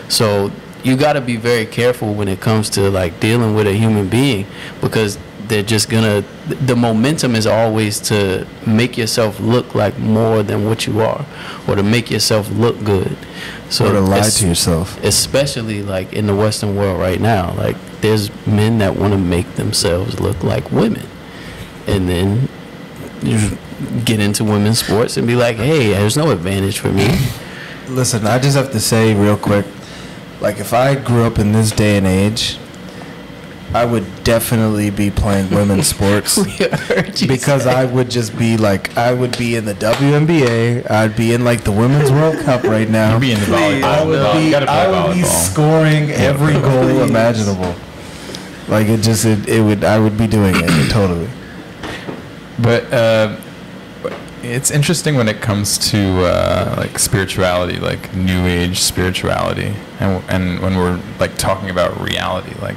So you got to be very careful when it comes to like dealing with a human being because they're just gonna the momentum is always to make yourself look like more than what you are or to make yourself look good. So or to lie to yourself. especially like in the western world right now like there's men that want to make themselves look like women. And then you get into women's sports and be like hey there's no advantage for me. Listen, I just have to say real quick, like if I grew up in this day and age, I would definitely be playing women's sports because I would just be like I would be in the WNBA, I'd be in like the Women's World Cup right now. You'd be in the volleyball. I would You be, I would be scoring every goal imaginable. Like it just it, it would I would be doing it totally. But uh, it's interesting when it comes to uh, like spirituality, like New Age spirituality, and and when we're like talking about reality, like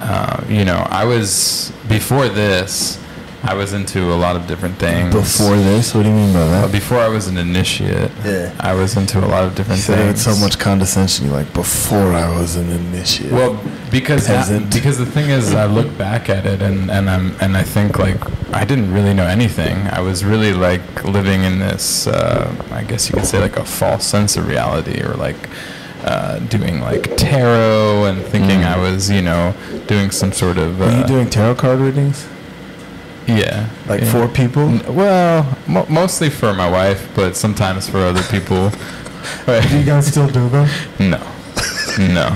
uh, you know, I was before this, I was into a lot of different things. Before this, what do you mean by that? before I was an initiate, Yeah. I was into a lot of different You said it with so much condescension. You're like before I was an initiate. Well, because Peasant. because the thing is, I look back at it and, and I'm and I think like I didn't really know anything. I was really like living in this, uh, I guess you could say like a false sense of reality, or like uh, doing like tarot and thinking I was, you know, doing some sort of. Uh, Are you doing tarot card readings? Yeah. Like yeah. for people? Well, mo- mostly for my wife, but sometimes for other people. Do you guys still do them? no. No.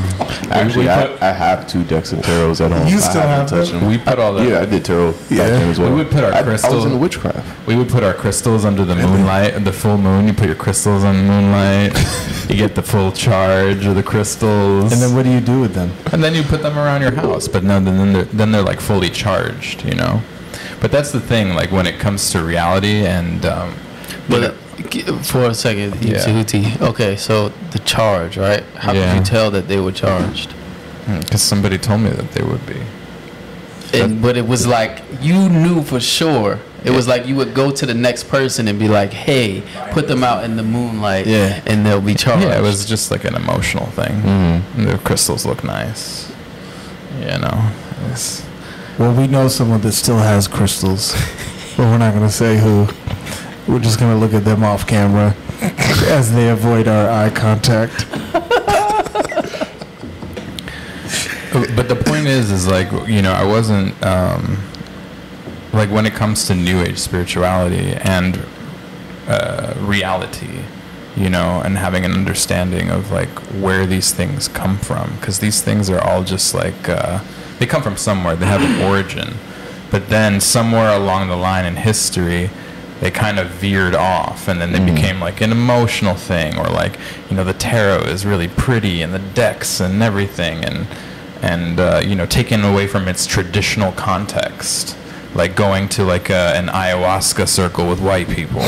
Actually, I, I have two decks of tarots at home. You still haven't have touched them? them. we put all the Yeah, I did tarot Yeah. then as well. We would put our I, I was crystal- into witchcraft. We would put our crystals under the moonlight, the full moon. You put your crystals on the moonlight. you get the full charge of the crystals. And then what do you do with them? and then you put them around your house. But no, then they're, then they're like fully charged, you know. But that's the thing, like when it comes to reality and. Um, But know- uh, for a second, Yeah. Okay, so the charge, right? How Yeah. could you tell that they were charged? Because Hmm, somebody told me that they would be. And, but it was like you knew for sure. It was like you would go to the next person and be like, "Hey, put them out in the moonlight, Yeah. and they'll be charged." Yeah, it was just like an emotional thing. Mm-hmm. The crystals look nice. You know. It's, Well, we know someone that still has crystals, but we're not going to say who. We're just going to look at them off camera as they avoid our eye contact. but the point is, is like you know, I wasn't um, like when it comes to New Age spirituality and uh, reality, you know, and having an understanding of like where these things come from, because these things are all just like uh, they come from somewhere. They have an origin, but then somewhere along the line in history. They kind of veered off, and then they became like an emotional thing, or like you know the tarot is really pretty, and the decks and everything, and and uh, you know taken away from its traditional context like going to like a, an ayahuasca circle with white people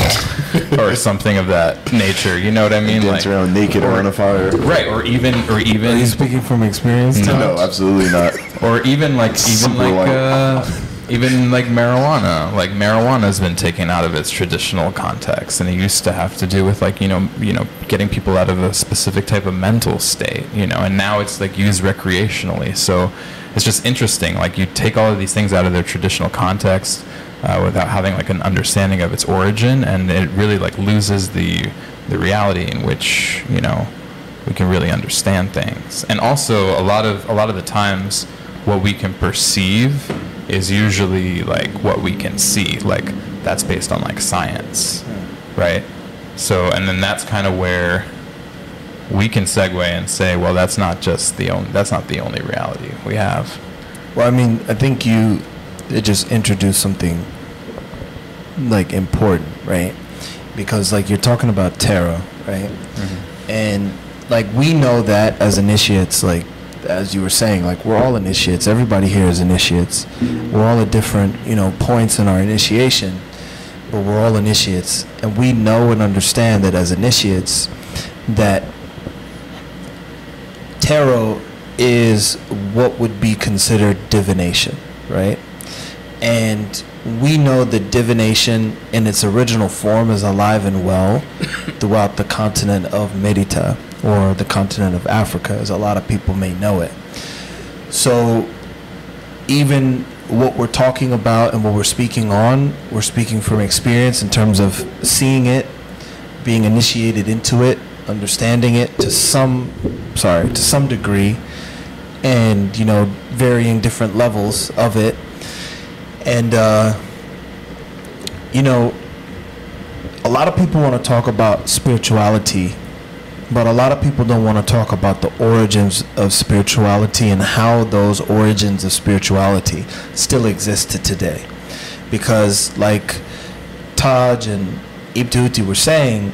or something of that nature you know what i mean Dance like around naked around a fire. right or even or even Are you speaking from experience? No. No, absolutely not. Or even like even Super like uh, even like marijuana like marijuana has been taken out of its traditional context and it used to have to do with like you know you know getting people out of a specific type of mental state you know and now it's like used recreationally so it's just interesting. Like you take all of these things out of their traditional context uh, without having like an understanding of its origin, and it really like loses the the reality in which you know we can really understand things. And also, a lot of a lot of the times, what we can perceive is usually like what we can see. Like that's based on like science, right? So, and then that's kind of where we can segue and say, well, that's not just the only that's not the only reality we have. Well, I mean, I think you it just introduced something like important, right? Because like you're talking about tarot, right? Mm-hmm. And like we know that as initiates, like as you were saying, like we're all initiates. Everybody here is initiates. We're all at different, you know, points in our initiation, but we're all initiates, and we know and understand that as initiates, that tarot is what would be considered divination, right? And we know that divination in its original form is alive and well throughout the continent of Merita or the continent of Africa, as a lot of people may know it. So, even what we're talking about and what we're speaking on, we're speaking from experience in terms of seeing it, being initiated into it, understanding it to some, sorry, to some degree, and you know, varying different levels of it. And uh, you know, a lot of people want to talk about spirituality, but a lot of people don't want to talk about the origins of spirituality and how those origins of spirituality still exist to today. Because, like Taj and Ibtuti were saying,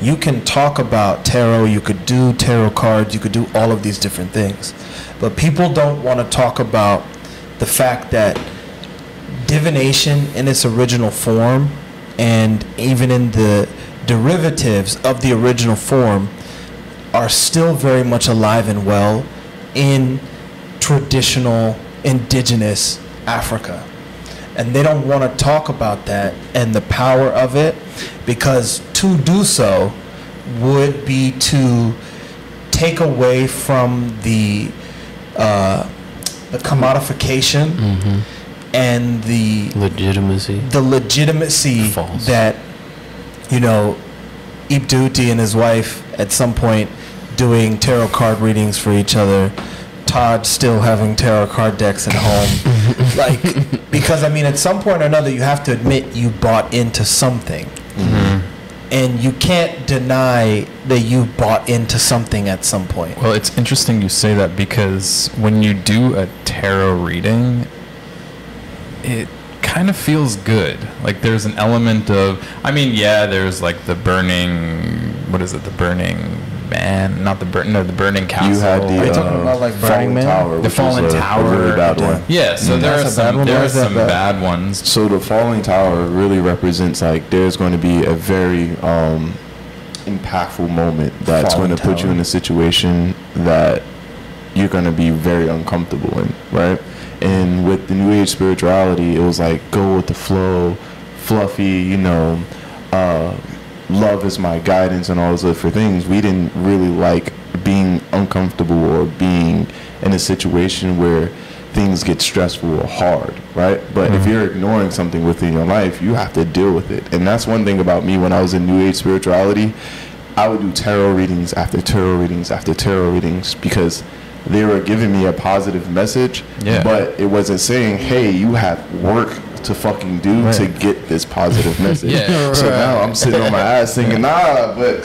you can talk about tarot, you could do tarot cards, you could do all of these different things. But people don't want to talk about the fact that divination in its original form and even in the derivatives of the original form are still very much alive and well in traditional indigenous Africa. And they don't want to talk about that and the power of it because to do so would be to take away from the uh, the commodification and the Legitimacy. the legitimacy False. that you know Ibduti and his wife at some point doing tarot card readings for each other Todd still having tarot card decks at home. Like because I mean at some point or another you have to admit you bought into something. Mm-hmm. And you can't deny that you bought into something at some point. Well, it's interesting you say that because when you do a tarot reading, it kind of feels good. Like there's an element of, I mean, yeah, there's like the burning, what is it, the burning man, not the burn, no, the burning castle. You had the Are you talking uh, about, like, Burning Fallen Man? Tower, The which Fallen a, Tower. a really bad one. yeah, so Mm. there are That's a bad some one? there are some bad? bad ones. So the falling tower really represents like there's going to be a very um, impactful moment that's Falling going to put you in a situation that you're going to be very uncomfortable in, right? And with the new age spirituality, it was like go with the flow, fluffy, you know, uh, love is my guidance and all those other things. We didn't really like being uncomfortable or being in a situation where things get stressful or hard, right? But if mm-hmm. you're ignoring something within your life, you have to deal with it. And that's one thing about me when I was in New Age spirituality. I would do tarot readings after tarot readings after tarot readings because they were giving me a positive message, Yeah. but it wasn't saying, "Hey, you have work to fucking do to get this positive message." Yeah. So now I'm sitting on my ass thinking, "Nah," but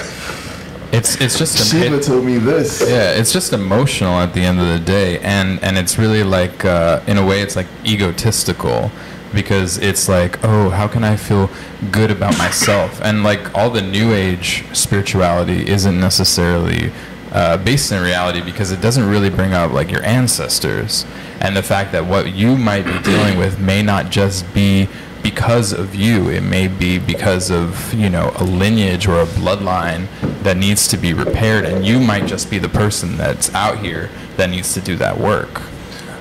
It's it's just a, Shiva it- told me this. Yeah, it's just emotional at the end of the day, and and it's really like uh, in a way it's like egotistical because it's like oh how can I feel good about myself and like all the new age spirituality isn't necessarily uh, based in reality because it doesn't really bring up like your ancestors and the fact that what you might be dealing with may not just be because of you. It may be because of, you know, a lineage or a bloodline that needs to be repaired, and you might just be the person that's out here that needs to do that work.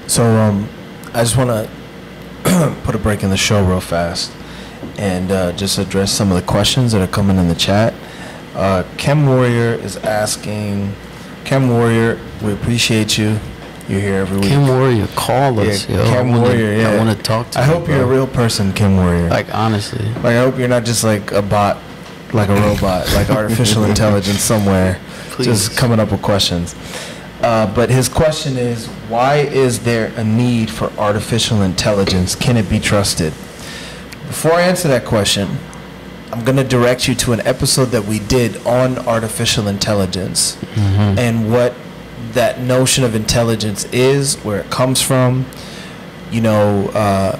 So um, I just want to put a break in the show real fast and uh, just address some of the questions that are coming in the chat. Uh, Chem Warrior is asking, Chem Warrior, we appreciate you. you're here every week. Kim Warrior, call us, Yeah, yo. Wanna, Warrior, yeah. I want to talk to I you. hope you're a real person, Kim Warrior. Like, honestly. Like I hope you're not just like a bot, like a robot, like artificial intelligence somewhere, just coming up with questions. Uh, but his question is, why is there a need for artificial intelligence? Can it be trusted? Before I answer that question, I'm going to direct you to an episode that we did on artificial intelligence Mhm. and what that notion of intelligence is, where it comes from, you know, uh,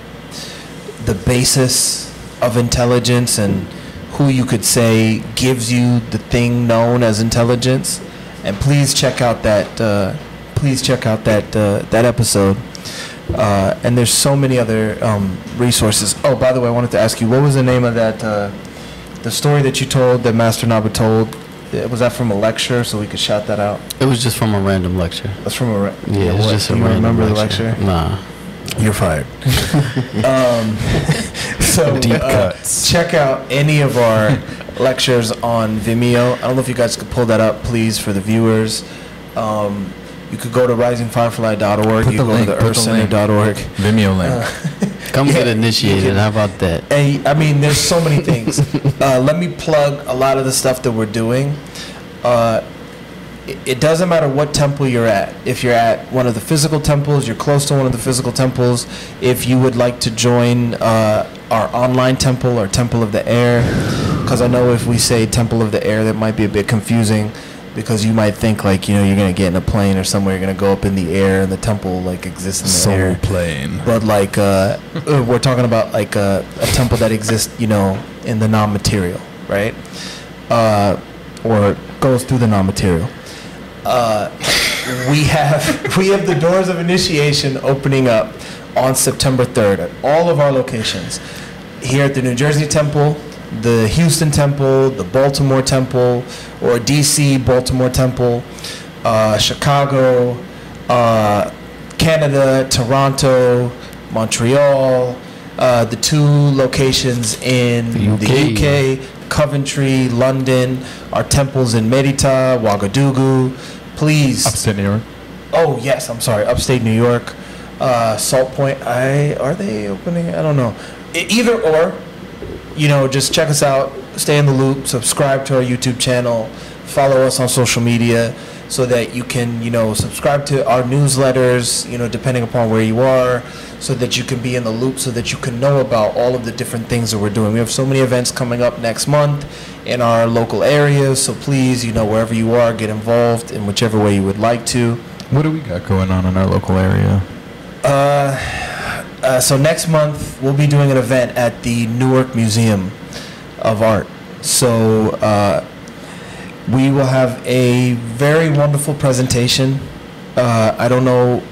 the basis of intelligence and who you could say gives you the thing known as intelligence. And please check out that. Uh, please check out that uh, that episode. Uh, and there's so many other um, resources. Oh, by the way, I wanted to ask you, what was the name of that? The story that you told that Master Naba told. uh, Was that from a lecture? So we could shout that out. it was just from a random lecture. That's from a. Re- Yeah, it's what, just a you random remember lecture. the lecture? Nah. You're fired. um, so Deep uh, cuts. check out any of our lectures on Vimeo. I don't know if you guys could pull that up, please, for the viewers. Um, you could go to risingfirefly.org. Put You the go link, to the put the link. earthcenter.org. Vimeo link. Come Yeah, get initiated. can- How about that? Hey, I mean, there's so many things. uh, let me plug a lot of the stuff that we're doing. Uh, it, it doesn't matter what temple you're at. If you're at one of the physical temples, you're close to one of the physical temples. If you would like to join uh, our online temple or Temple of the Air, because I know if we say Temple of the Air, that might be a bit confusing. Because you might think like you know you're gonna get in a plane or somewhere you're gonna go up in the air and the temple like exists in the air plane. but like uh, uh, we're talking about like a, a temple that exists, you know, in the non-material, right? Uh, or goes through the non-material. Uh, we have we have the doors of initiation opening up on September 3rd at all of our locations. Here at the New Jersey Temple, the Houston Temple, the Baltimore Temple, or DC Baltimore Temple, uh, Chicago, uh, Canada, Toronto, Montreal, uh, the two locations in The the UK, Coventry, London, our temples in Merita, Ouagadougou. Please, Upstate New York. Oh yes, I'm sorry. Upstate New York, uh, Salt Point. I are they opening? I don't know. Either or, you know, just check us out. Stay in the loop. Subscribe to our YouTube channel. Follow us on social media so that you can, you know, subscribe to our newsletters. You know, depending upon where you are, so that you can be in the loop, so that you can know about all of the different things that we're doing. We have so many events coming up next month in our local areas. So please, you know, wherever you are, get involved in whichever way you would like to. What do we got going on in our local area? Uh, uh, so next month we'll be doing an event at the Newark Museum of Art. So uh, we will have a very wonderful presentation. Uh, I don't know,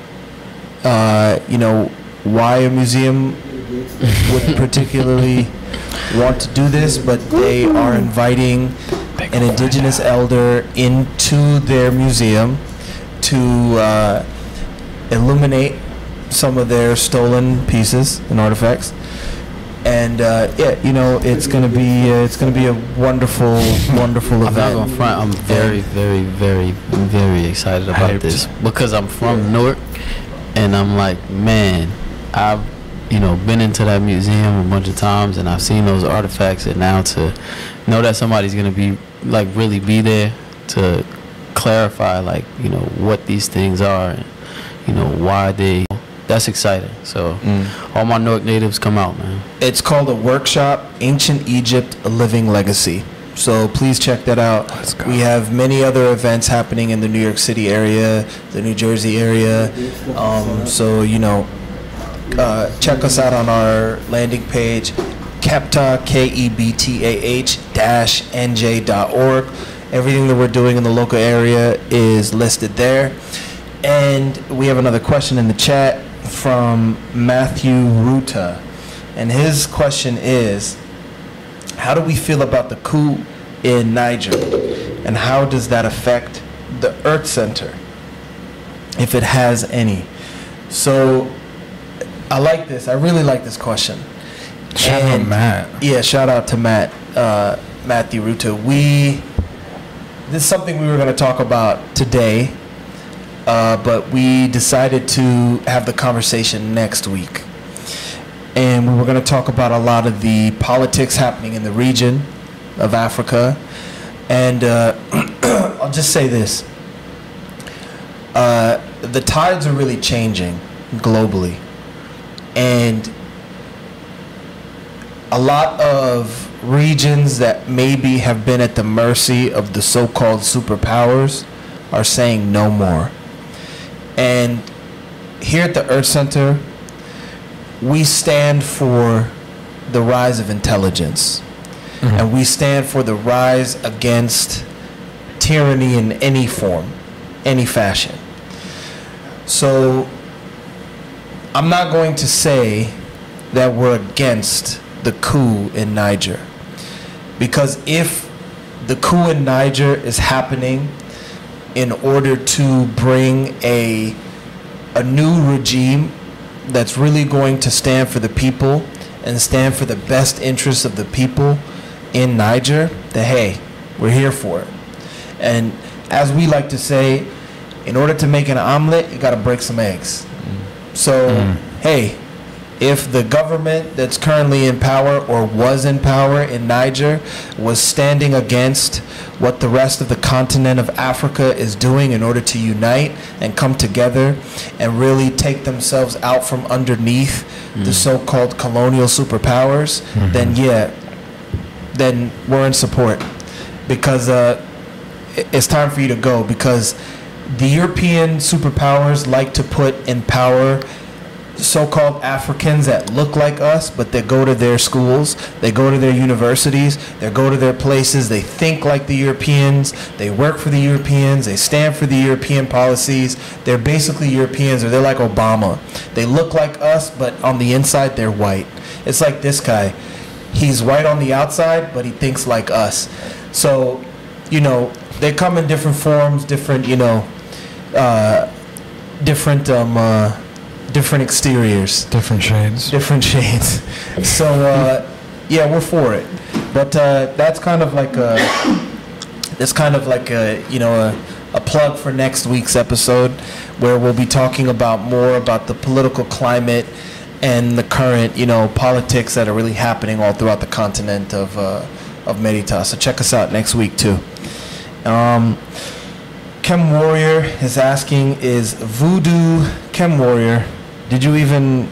uh, you know, why a museum would particularly want to do this, but they are inviting an indigenous elder into their museum to uh, illuminate some of their stolen pieces and artifacts. And uh, yeah, you know, it's gonna be uh, it's gonna be a wonderful, wonderful I'm not event. front. I'm very, very, very, very excited about Hyped. this because I'm from Newark, and I'm like, man, I've you know been into that museum a bunch of times, and I've seen those artifacts, and now to know that somebody's gonna be like really be there to clarify like you know what these things are, and you know why they. That's exciting. So all my Newark natives come out, man. It's called a workshop, Ancient Egypt: A Living Legacy. So please check that out. We have many other events happening in the New York City area, the New Jersey area. Um, so you know, uh, check us out on our landing page, kebtah, K-E-B-T-A-H dash NJ dot org. Everything that we're doing in the local area is listed there. And we have another question in the chat from Matthew Ruta. And his question is, how do we feel about the coup in Niger? And how does that affect the Earth Center? If it has any. So I like this. I really like this question. Shout out And- Matt. Yeah, shout out to Matt, uh, Matthew Ruta. We, this is something we were going to talk about today. Uh, but we decided to have the conversation next week. And we were going to talk about a lot of the politics happening in the region of Africa. And uh, I'll just say this uh, the tides are really changing globally. And a lot of regions that maybe have been at the mercy of the so called superpowers are saying no more. And here at the Earth Center, we stand for the rise of intelligence. Mm-hmm. And we stand for the rise against tyranny in any form, any fashion. So I'm not going to say that we're against the coup in Niger. Because if the coup in Niger is happening in order to bring a, a new regime that's really going to stand for the people and stand for the best interests of the people in Niger, then hey, we're here for it. And as we like to say, in order to make an omelet, you got to break some eggs. Mm. So, mm. hey, if the government that's currently in power or was in power in Niger was standing against what the rest of the continent of Africa is doing in order to unite and come together and really take themselves out from underneath the so called colonial superpowers, then yeah, then we're in support. Because uh, it's time for you to go because the European superpowers like to put in power so-called Africans that look like us, but they go to their schools, they go to their universities, they go to their places, they think like the Europeans, they work for the Europeans, they stand for the European policies. They're basically Europeans, or they're like Obama. They look like us, but on the inside they're white. It's like this guy. He's white on the outside, but he thinks like us. So, you know, they come in different forms, different, you know, uh, different um, uh, different exteriors, Different shades. different shades. So uh, yeah, we're for it. But uh, that's kind of like a that's kind of like a you know a, a plug for next week's episode, where we'll be talking about more about the political climate and the current you know politics that are really happening all throughout the continent of uh, of Merita. So check us out next week too. Um, Chem Warrior is asking, is voodoo Chem Warrior? Did you even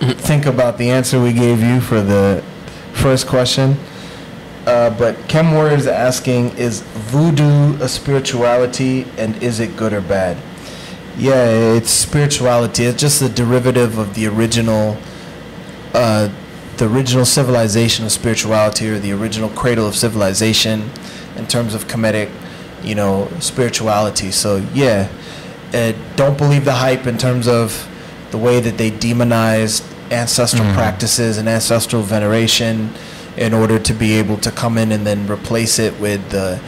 think about the answer we gave you for the first question? Uh, but Chem Warrior is asking, is voodoo a spirituality and is it good or bad? Yeah, it's spirituality. It's just a derivative of the original, uh, the original civilization of spirituality or the original cradle of civilization in terms of Kemetic, you know, spirituality. So yeah, uh, don't believe the hype in terms of the way that they demonized ancestral practices and ancestral veneration in order to be able to come in and then replace it with the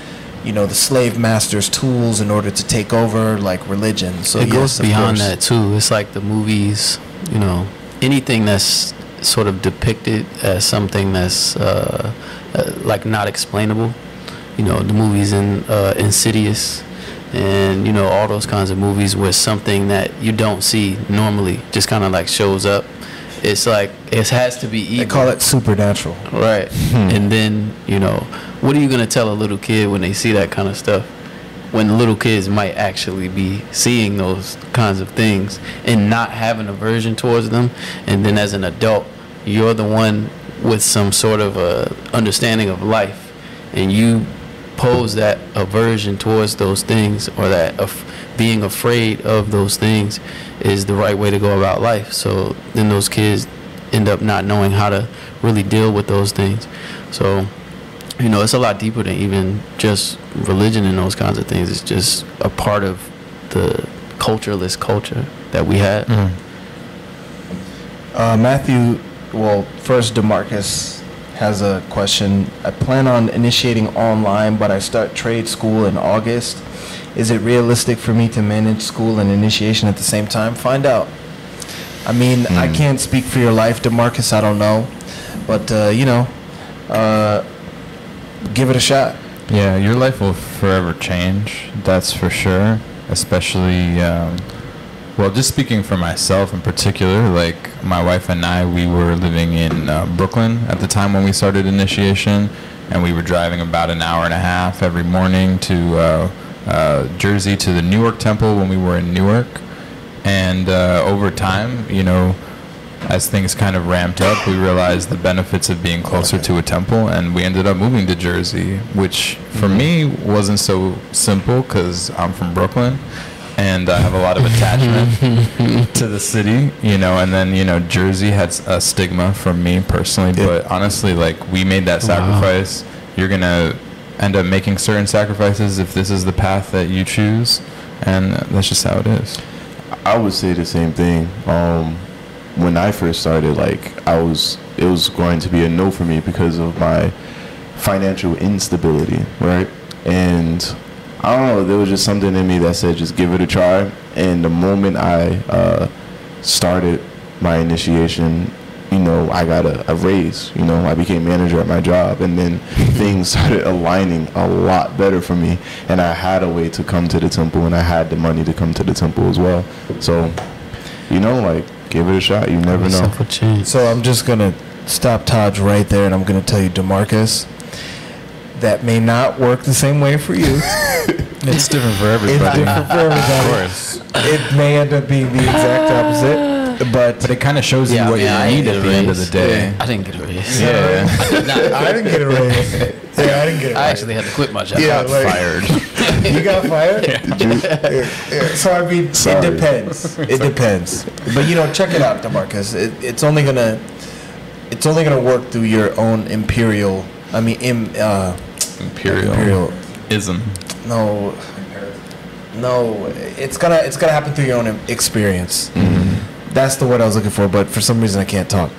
you know the slave masters tools in order to take over like religion so it yes, goes beyond course. that too. It's like the movies, you know, anything that's sort of depicted as something that's uh, uh, like not explainable. You know, the movies in uh, Insidious, and you know all those kinds of movies where something that you don't see normally just kind of like shows up. It's like it has to be evil. they call it supernatural Right. Hmm. And then, you know, what are you going to tell a little kid when they see that kind of stuff? When little kids might actually be seeing those kinds of things and not having aversion towards them. And then as an adult, you're the one with some sort of a understanding of life and you pose that aversion towards those things or that of being afraid of those things is the right way to go about life. So then those kids end up not knowing how to really deal with those things. So, you know, it's a lot deeper than even just religion and those kinds of things. It's just a part of the cultureless culture that we have. Uh, Matthew, well, first Demarcus has a question. I plan on initiating online, but I start trade school in August. Is it realistic for me to manage school and initiation at the same time? Find out. I mean, I can't speak for your life, Demarcus. I don't know, but uh, you know, uh, give it a shot. Yeah, your life will forever change. That's for sure. especially. Um, well, just speaking for myself in particular, like my wife and I, we were living in uh, Brooklyn at the time when we started initiation, and we were driving about an hour and a half every morning to uh, uh, Jersey to the Newark Temple when we were in Newark. And uh, over time, you know, as things kind of ramped up, we realized the benefits of being closer to a temple, and we ended up moving to Jersey, which for me wasn't so simple because I'm from Brooklyn and I have a lot of attachment to the city, you know. And then you know, Jersey had a stigma from me personally, Yeah. but honestly, like we made that sacrifice. You're gonna end up making certain sacrifices if this is the path that you choose, and that's just how it is. I would say the same thing. Um, when I first started, like I was, it was going to be a no for me because of my financial instability, right? And I don't know, there was just something in me that said, just give it a try. And the moment I uh, started my initiation, you know, I got a, a raise. You know, I became manager at my job, and then things started aligning a lot better for me. And I had a way to come to the temple, and I had the money to come to the temple as well. So, you know, like give it a shot. You never know. A. So I'm just gonna stop Taj right there, and I'm gonna tell you, Demarcus, that may not work the same way for you. It's different for everybody. It's everybody. different for everybody. Of course. It may end up being the exact opposite, but But it kind of shows you what you I need at a the end of the day. I didn't get a raise. Yeah. I didn't get a raise. Yeah, I didn't get a raise. I actually had to quit my job. Yeah, got like- fired. You got fired? Yeah, yeah. So I mean, Sorry. it depends. It depends. But you know, check it out, Demarcus. It, it's only gonna, it's only gonna work through your own imperial. I mean, Im, uh, Imperial. imperial. Ism. No, no. It's gonna, it's gonna happen through your own experience. Mm-hmm. That's the word I was looking for, but for some reason I can't talk.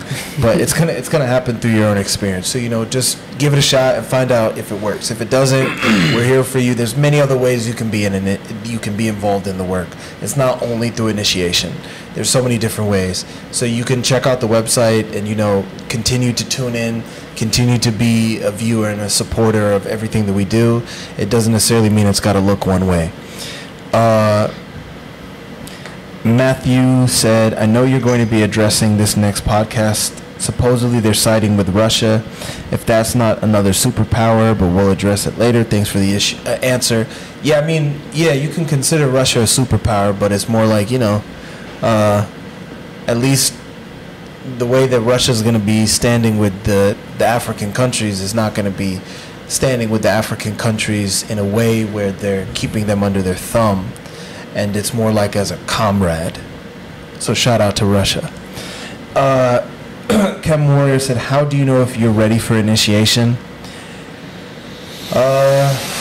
But it's gonna, it's gonna happen through your own experience. So you know, just give it a shot and find out if it works. If it doesn't, we're here for you. There's many other ways you can be in it. You can be involved in the work. It's not only through initiation. There's so many different ways. So you can check out the website and you know continue to tune in, continue to be a viewer and a supporter of everything that we do. It doesn't necessarily mean it's got to look one way. Uh, Matthew said, I know you're going to be addressing this next podcast. Supposedly they're siding with Russia. If that's not another superpower, but we'll address it later. Thanks for the issue, uh, answer. Yeah, I mean, yeah, you can consider Russia a superpower, but it's more like, you know, uh, at least the way that Russia's going to be standing with the, the African countries is not going to be standing with the African countries in a way where they're keeping them under their thumb. And it's more like as a comrade. So shout out to Russia. Uh, Chem Warrior said, How do you know if you're ready for initiation? Uh,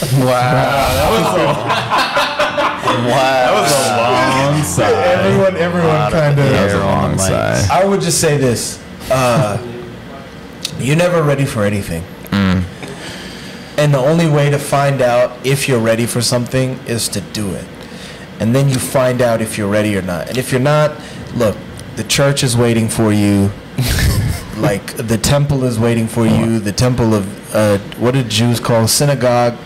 Wow. That was a Long side. everyone, everyone kind That was of. a long side. I would just say this: uh, you're never ready for anything, and the only way to find out if you're ready for something is to do it, and then you find out if you're ready or not. And if you're not, look, the church is waiting for you. like the temple is waiting for you. The temple of uh, what did Jews call synagogue?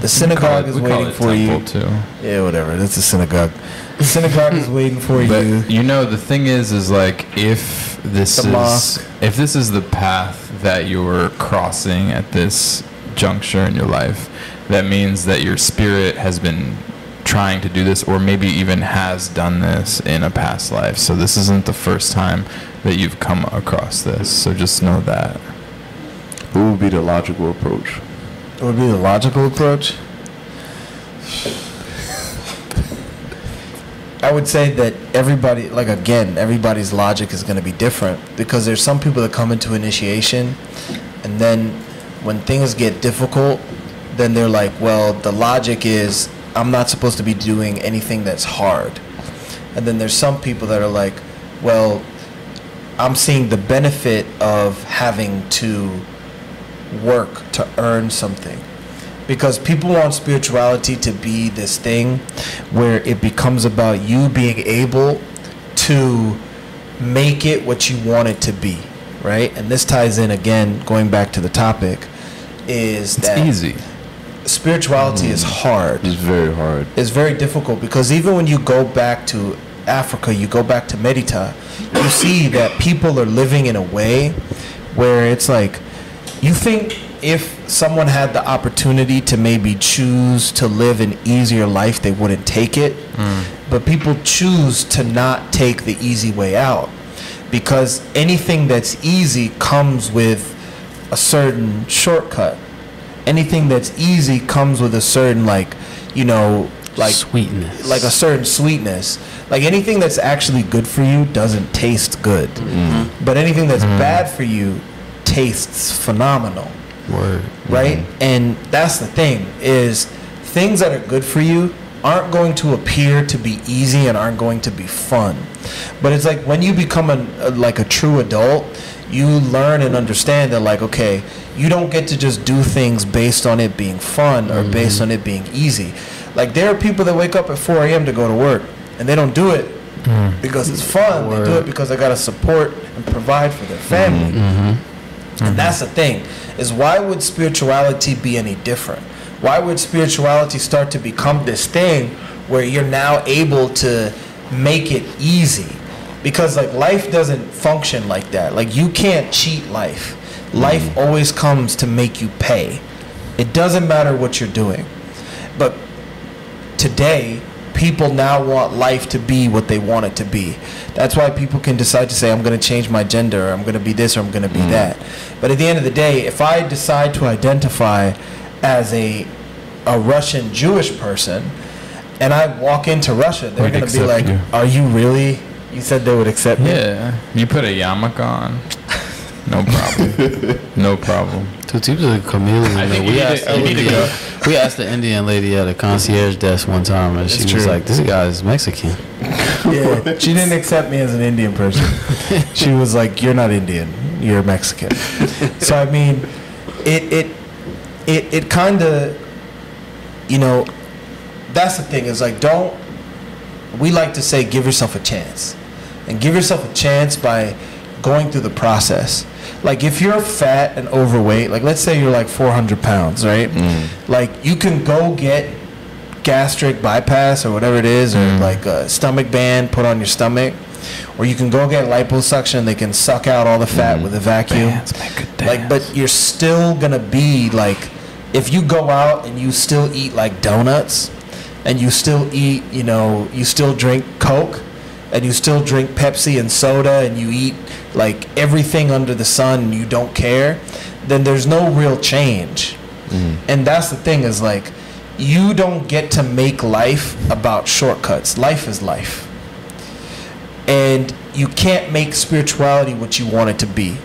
The synagogue is We call waiting it for you. Too. Yeah, whatever. That's a synagogue. The synagogue is waiting for But you. you know, the thing is, is like if this The is mosque. if this is the path that you're crossing at this juncture in your life, that means that your spirit has been trying to do this, or maybe even has done this in a past life. So this isn't the first time that you've come across this. So just know that. What would be the logical approach? What would be the logical approach? I would say that everybody, like again, everybody's logic is going to be different because there's some people that come into initiation, and then when things get difficult, then they're like, well, the logic is I'm not supposed to be doing anything that's hard, and then there's some people that are like, well, I'm seeing the benefit of having to work to earn something. Because people want spirituality to be this thing where it becomes about you being able to make it what you want it to be right? And this ties in again going back to the topic is It's that easy. spirituality mm. is hard. It's very hard. It's very difficult because even when you go back to Africa, you go back to Medita, you see that people are living in a way where it's like you think if someone had the opportunity to maybe choose to live an easier life, they wouldn't take it. Mm. But people choose to not take the easy way out because anything that's easy comes with a certain shortcut. Anything that's easy comes with a certain like, you know, like sweetness. like a certain sweetness. Like anything that's actually good for you doesn't taste good. Mm-hmm. But anything that's mm-hmm. bad for you tastes phenomenal word. right? And that's the thing is things that are good for you aren't going to appear to be easy and aren't going to be fun. But it's like when you become a, a like a true adult, you learn and understand that like okay, you don't get to just do things based on it being fun or mm-hmm. based on it being easy. Like there are people that wake up at 4 a.m. to go to work and they don't do it mm. because it's fun. They do it because they got to support and provide for their family. Mm-hmm. Mm-hmm. And that's the thing is why would spirituality be any different? Why would spirituality start to become this thing where you're now able to make it easy? Because like life doesn't function like that. Like you can't cheat life. Life mm. always comes to make you pay. It doesn't matter what you're doing. But today people now want life to be what they want it to be that's why people can decide to say i'm going to change my gender or i'm going to be this or i'm going to be mm. that but at the end of the day if i decide to identify as a a russian jewish person and i walk into russia they're going to be like you. are you really you said they would accept me Yeah, you put a yarmulke on. No problem. no problem. Tutip's a chameleon. I think you we, asked to- oh, you the to Indian, go. we asked the Indian lady at a concierge desk one time, and she It's was true. like, "This guy is Mexican." yeah she didn't accept me as an indian person she was like you're not indian you're mexican so i mean it it it, it kind of you know that's the thing is like don't we like to say give yourself a chance and give yourself a chance by going through the process. Like if you're fat and overweight like let's say you're like 400 pounds right? Like you can go get gastric bypass or whatever it is or like a stomach band put on your stomach or you can go get liposuction. They can suck out all the fat with a vacuum. A like but you're still gonna be like if you go out and you still eat like donuts and you still eat you know you still drink coke and you still drink pepsi and soda and you eat like everything under the sun and you don't care then there's no real change. Mm-hmm. And that's the thing is like you don't get to make life about shortcuts. Life is life. And you can't make spirituality what you want it to be.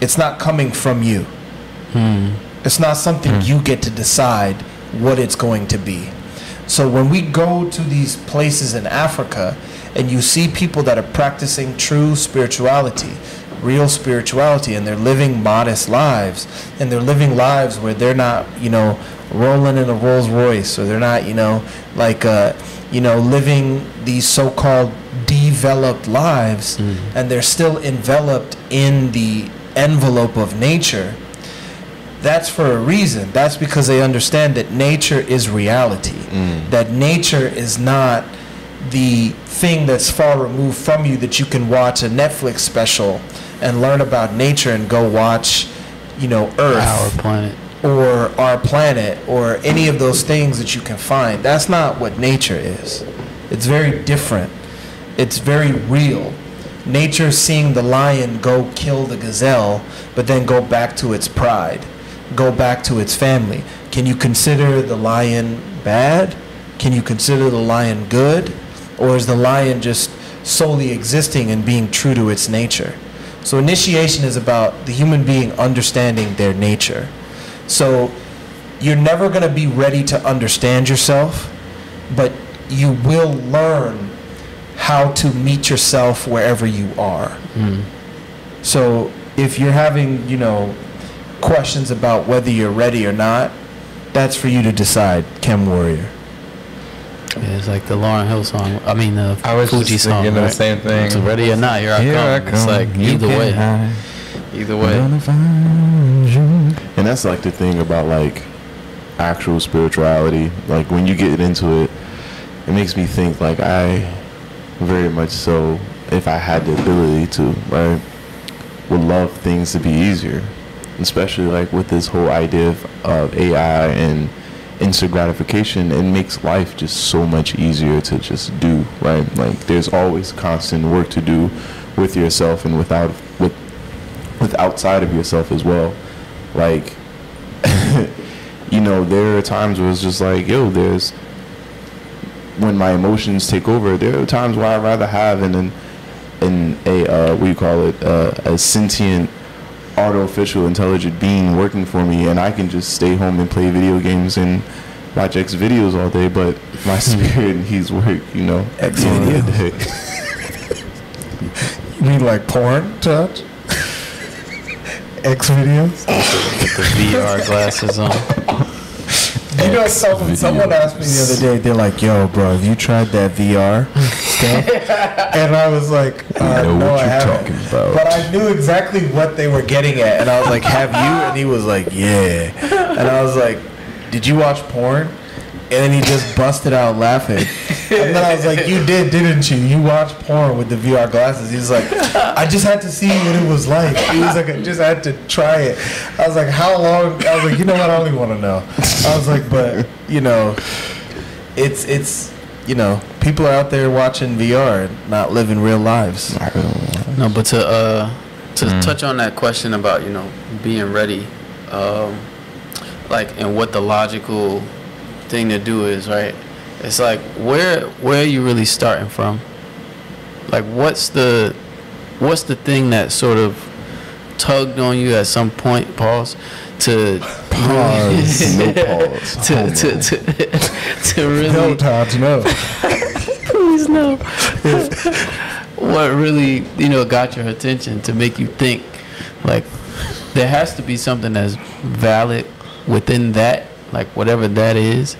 It's not coming from you. Hmm. It's not something hmm. you get to decide what it's going to be so when we go to these places in africa and you see people that are practicing true spirituality real spirituality and they're living modest lives and they're living lives where they're not you know rolling in a rolls royce or they're not you know like uh, you know living these so-called developed lives and they're still enveloped in the envelope of nature that's for a reason. That's because they understand that nature is reality. Mm. That nature is not the thing that's far removed from you that you can watch a Netflix special and learn about nature and go watch, you know, Earth Our planet. or our planet or any of those things that you can find. That's not what nature is. It's very different. It's very real. Nature seeing the lion go kill the gazelle, but then go back to its pride, go back to its family. Can you consider the lion bad? Can you consider the lion good? Or is the lion just solely existing and being true to its nature? So initiation is about the human being understanding their nature. So you're never going to be ready to understand yourself, but you will learn how to meet yourself wherever you are. Hmm. So if you're having, you know, questions about whether you're ready or not, that's for you to decide, Chem Warrior. Yeah, it's like the Lauryn Hill song. I mean, the I was Fuji just song. thinking the same thing. It's ready or not, here I Here I come. It's like You either way. hide. Either way. And that's like the thing about like actual spirituality. Like when you get into it, it makes me think like I very much so if I had the ability to, right, would love things to be easier. Especially like with this whole idea of, of AI and instant gratification, it makes life just so much easier to just do, right? Like there's always constant work to do with yourself and without with with outside of yourself as well. Like you know, there are times where it's just like, yo, there's when my emotions take over, there are times where I'd rather have an an, a uh, what do you call it, uh, a sentient artificial intelligent being working for me and I can just stay home and play video games and watch X videos all day, but my spirit needs work, you know. X during the videos. day. You mean like porn, touch? X videos? Get the VR glasses on. You know, someone, someone asked me the other day, they're like, yo, bro, have you tried that VR stuff? and I was like, uh, know no, what I you're haven't. talking about. But I knew exactly what they were getting at. And I was like, have you? And he was like, yeah. And I was like, did you watch porn? And then he just busted out laughing. And then I was like, you did, didn't you? You watched porn with the VR glasses. He was like, I just had to see what it was like. He was like, I just had to try it. I was like, how long? I was like, you know what? I don't want to know. I was like, but, you know, it's, it's, you know, people are out there watching VR and not living real lives. I don't know. No, but to uh, to touch on that question about you know being ready, um, like and what the logical thing to do is, right? It's like where where are you really starting from? Like what's the what's the thing that sort of tugged on you at some point, pause, to Pause. no pause. to, Homo. to, to, to really No, Todd, no. No. what really, you know, got your attention to make you think like there has to be something that's valid within that, like whatever that is,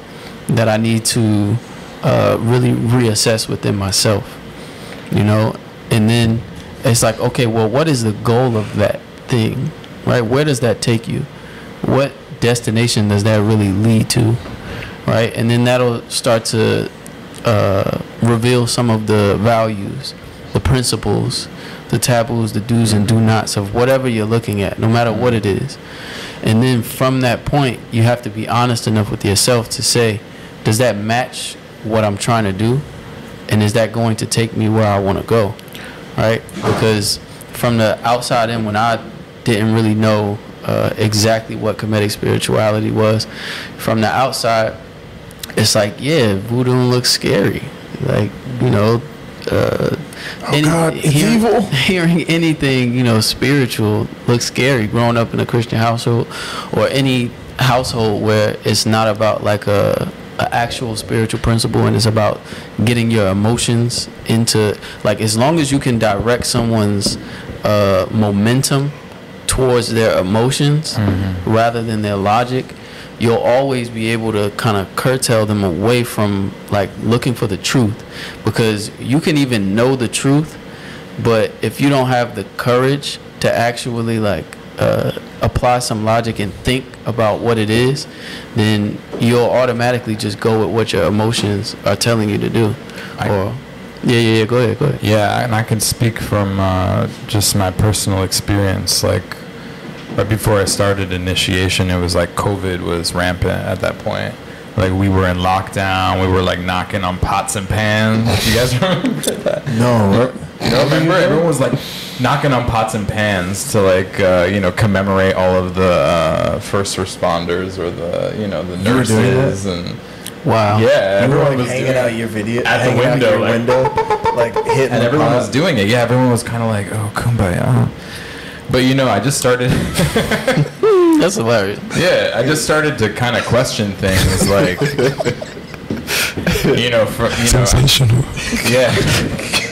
that I need to uh, really reassess within myself, you know, and then it's like, okay, well, what is the goal of that thing, right? Where does that take you? What destination does that really lead to, right? And then that'll start to uh, reveal some of the values, the principles, the taboos, the do's and do nots of whatever you're looking at, no matter what it is. And then from that point, you have to be honest enough with yourself to say, does that match what I'm trying to do? And is that going to take me where I want to go? Right? Because from the outside in, when I didn't really know uh, exactly what Kemetic spirituality was, from the outside, it's like, yeah, voodoo looks scary. Like, you know, uh, Oh, God, it's hearing, evil. Hearing anything, you know, spiritual looks scary. Growing up in a Christian household, or any household where it's not about like a, a actual spiritual principle, and it's about getting your emotions into like as long as you can direct someone's uh, momentum towards their emotions rather than their logic you'll always be able to kind of curtail them away from like looking for the truth. Because you can even know the truth but if you don't have the courage to actually like uh, apply some logic and think about what it is then you'll automatically just go with what your emotions are telling you to do. I- or yeah yeah yeah go ahead go ahead. Yeah, and I can speak from uh, just my personal experience. Like, right before I started initiation, it was like COVID was rampant at that point. Like we were in lockdown, we were like knocking on pots and pans. Do you guys remember that? No. You know, remember everyone was like knocking on pots and pans to like uh, you know commemorate all of the uh, first responders or the you know the You were doing nurses and wow yeah, everyone like was hanging doing out it. your video At the window, like- window, like hitting and everyone was doing it. Yeah, everyone was kind of like, "Oh, kumbaya." But you know, I just started. that's hilarious yeah, I just started to kind of question things, like, you know, from you know, yeah.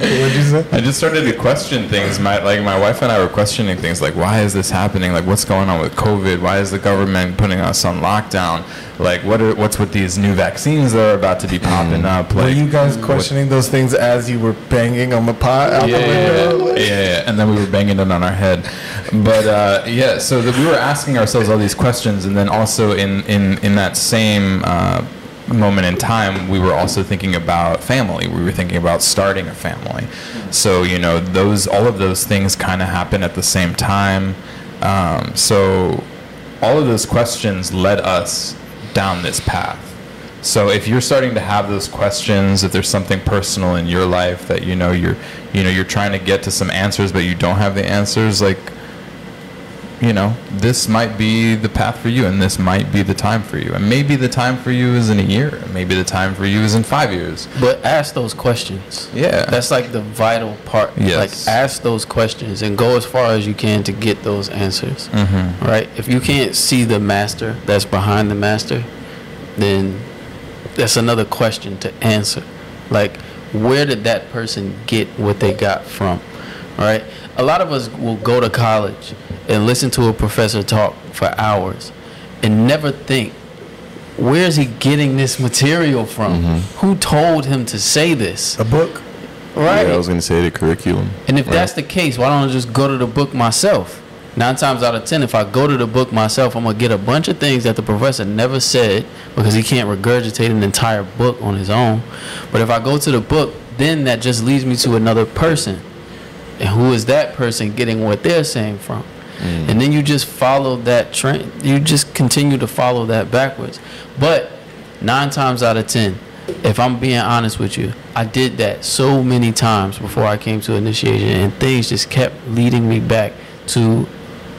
What'd you say? I just started to question things. My like my wife and I were questioning things like why is this happening? Like what's going on with COVID? Why is the government putting us on lockdown? Like what are, what's with these new vaccines that are about to be popping up? Were you guys what- questioning those things as you were banging on the pot out yeah, the yeah, window? yeah, yeah, yeah. And then we were banging it on our head. but uh, yeah, so that we were asking ourselves all these questions, and then also in in in that same uh, moment in time, we were also thinking about family. We were thinking about starting a family. So you know, those all of those things kind of happen at the same time. Um, so all of those questions led us down this path. So if you're starting to have those questions, if there's something personal in your life that you know you're you know you're trying to get to some answers but you don't have the answers, like you know, this might be the path for you and this might be the time for you. And maybe the time for you is in a year. Maybe the time for you is in 5 years. But ask those questions. Yeah. That's like the vital part. Yes. Like ask those questions and go as far as you can to get those answers. Mhm. Right? If you can't see the master that's behind the master, then that's another question to answer. Like where did that person get what they got from? Right? A lot of us will go to college and listen to a professor talk for hours and never think where is he getting this material from? Mm-hmm. Who told him to say this? A book. Right. Yeah, I was gonna say the curriculum. and if Right. that's the case, why don't I just go to the book myself? Nine times out of ten, if I go to the book myself, I'm gonna get a bunch of things that the professor never said because he can't regurgitate an entire book on his own. But if I go to the book, then that just leads me to another person. And who is that person getting what they're saying from? Mm. And then you just follow that trend. You just continue to follow that backwards. But nine times out of ten, if I'm being honest with you, I did that so many times before I came to initiation, and things just kept leading me back to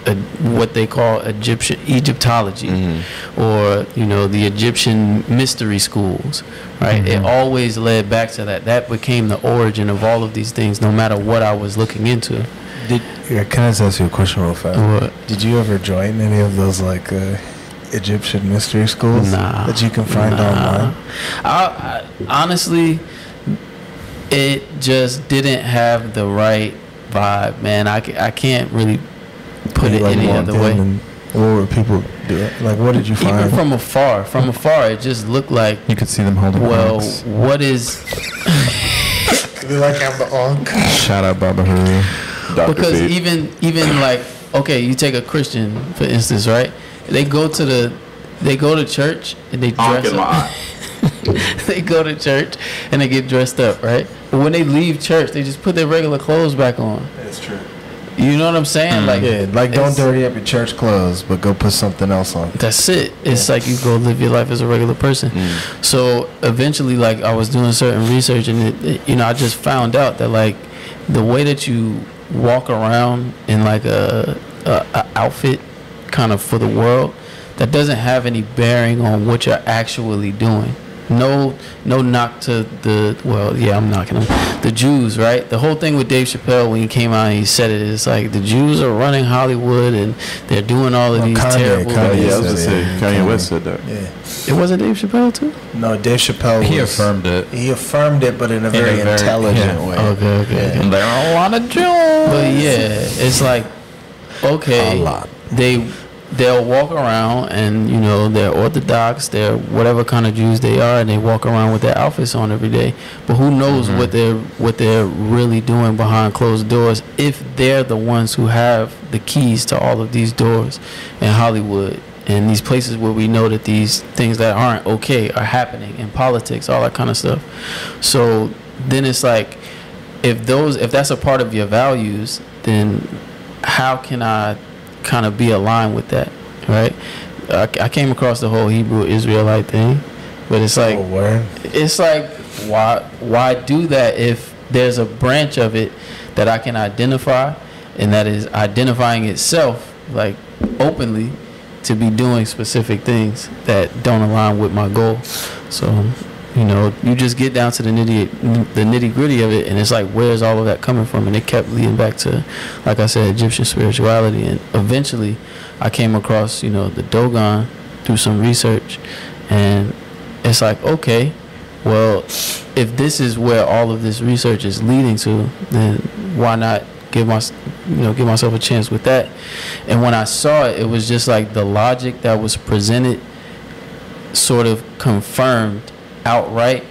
a, what they call Egyptian Egyptology, mm-hmm. or you know the Egyptian mystery schools. Right? It mm-hmm. always led back to that. That became the origin of all of these things, no matter what I was looking into. Did yeah, can I just ask you a question real fast? What? Did you ever join any of those like uh, Egyptian mystery schools Nah. that you can find Nah. online? I, I, honestly, it just didn't have the right vibe, man. I, I can't really put You, it like, any other way. and What were people doing? Like, what did you Even find? from afar, from afar, it just looked like, You could see them holding well, hands. what is They like have the ankh. Shout out Baba Haru. Dr. because Fate. even even like okay, you take a Christian for instance, right? They go to the they go to church and they dress up. they go to church and they get dressed up, right? But when they leave church, they just put their regular clothes back on. That's true. You know what I'm saying? Like Yeah, like don't dirty up your church clothes, but go put something else on. That's it. It's like you go live your life as a regular person. So eventually, like I was doing certain research, and it, it- you know, I just found out that like the way that you walk around in like a, a, a outfit, kind of for the world, that doesn't have any bearing on what you're actually doing. No, no knock to the well, yeah, I'm knocking them. The Jews, right? The whole thing with Dave Chappelle when he came out and he said it is like the Jews are running Hollywood and they're doing all of Well, these Kanye- terrible. Kanye yeah, I was said gonna say. Kanye Kanye. West said that. Yeah. It wasn't Dave Chappelle too. No, Dave Chappelle. He was- affirmed it. He affirmed it, but in a very very- intelligent yeah. way. Okay, okay, Yeah. okay. There are a lot of Jews. But yeah, it's like okay, A lot. they they'll walk around and you know they're Orthodox, they're whatever kind of Jews they are, and they walk around with their outfits on every day. But who knows mm-hmm. what they're what they're really doing behind closed doors if they're the ones who have the keys to all of these doors in Hollywood and these places where we know that these things that aren't okay are happening in politics, all that kind of stuff. So then it's like if those if that's a part of your values, then how can I kind of be aligned with that, right? I, I came across the whole Hebrew Israelite thing, but it's like oh, it's like why why do that if there's a branch of it that I can identify and that is identifying itself like openly to be doing specific things that don't align with my goal. So, you know, you just get down to the nitty the nitty gritty of it and it's like where's all of that coming from? And it kept leading back to like I said, Egyptian spirituality and eventually I came across, you know, the Dogon through some research and it's like, okay, well, if this is where all of this research is leading to, then why not give my, you know, give myself a chance with that? And when I saw it, it was just like the logic that was presented, sort of confirmed outright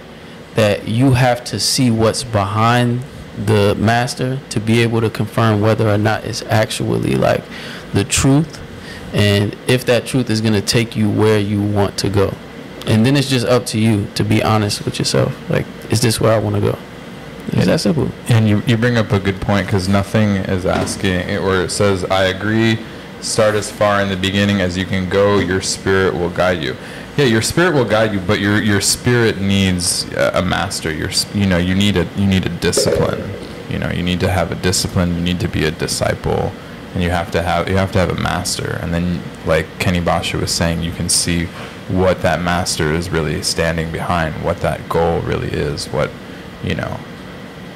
that you have to see what's behind the master to be able to confirm whether or not it's actually like the truth and if that truth is going to take you where you want to go. And then it's just up to you to be honest with yourself. Like, is this where I want to go? It's that simple. And you, you bring up a good point because nothing is asking, or it says, I agree, start as far in the beginning as you can go, your spirit will guide you. Yeah, your spirit will guide you, but your, your spirit needs a master. Your, you know, you need a, you need a discipline. You know, you need to have a discipline, you need to be a disciple, and you have to have, you have to have a master. And then, like Kenny Basha was saying, you can see what that master is really standing behind, what that goal really is, what, you know,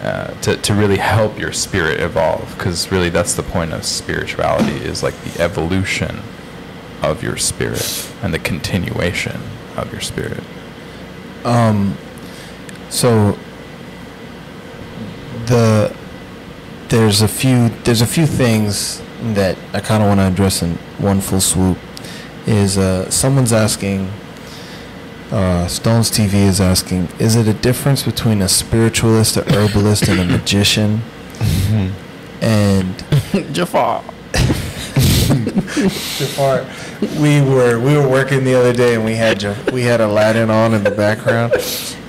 uh, to, to really help your spirit evolve because really that's the point of spirituality is like the evolution of your spirit and the continuation of your spirit Um, so the there's a few there's a few things that I kind of want to address in one full swoop. Is uh, someone's asking? Uh, Stones TV is asking: Is it a difference between a spiritualist, a herbalist, and a magician? And Jafar. Jafar, we were we were working the other day and we had Ja- we had Aladdin on in the background,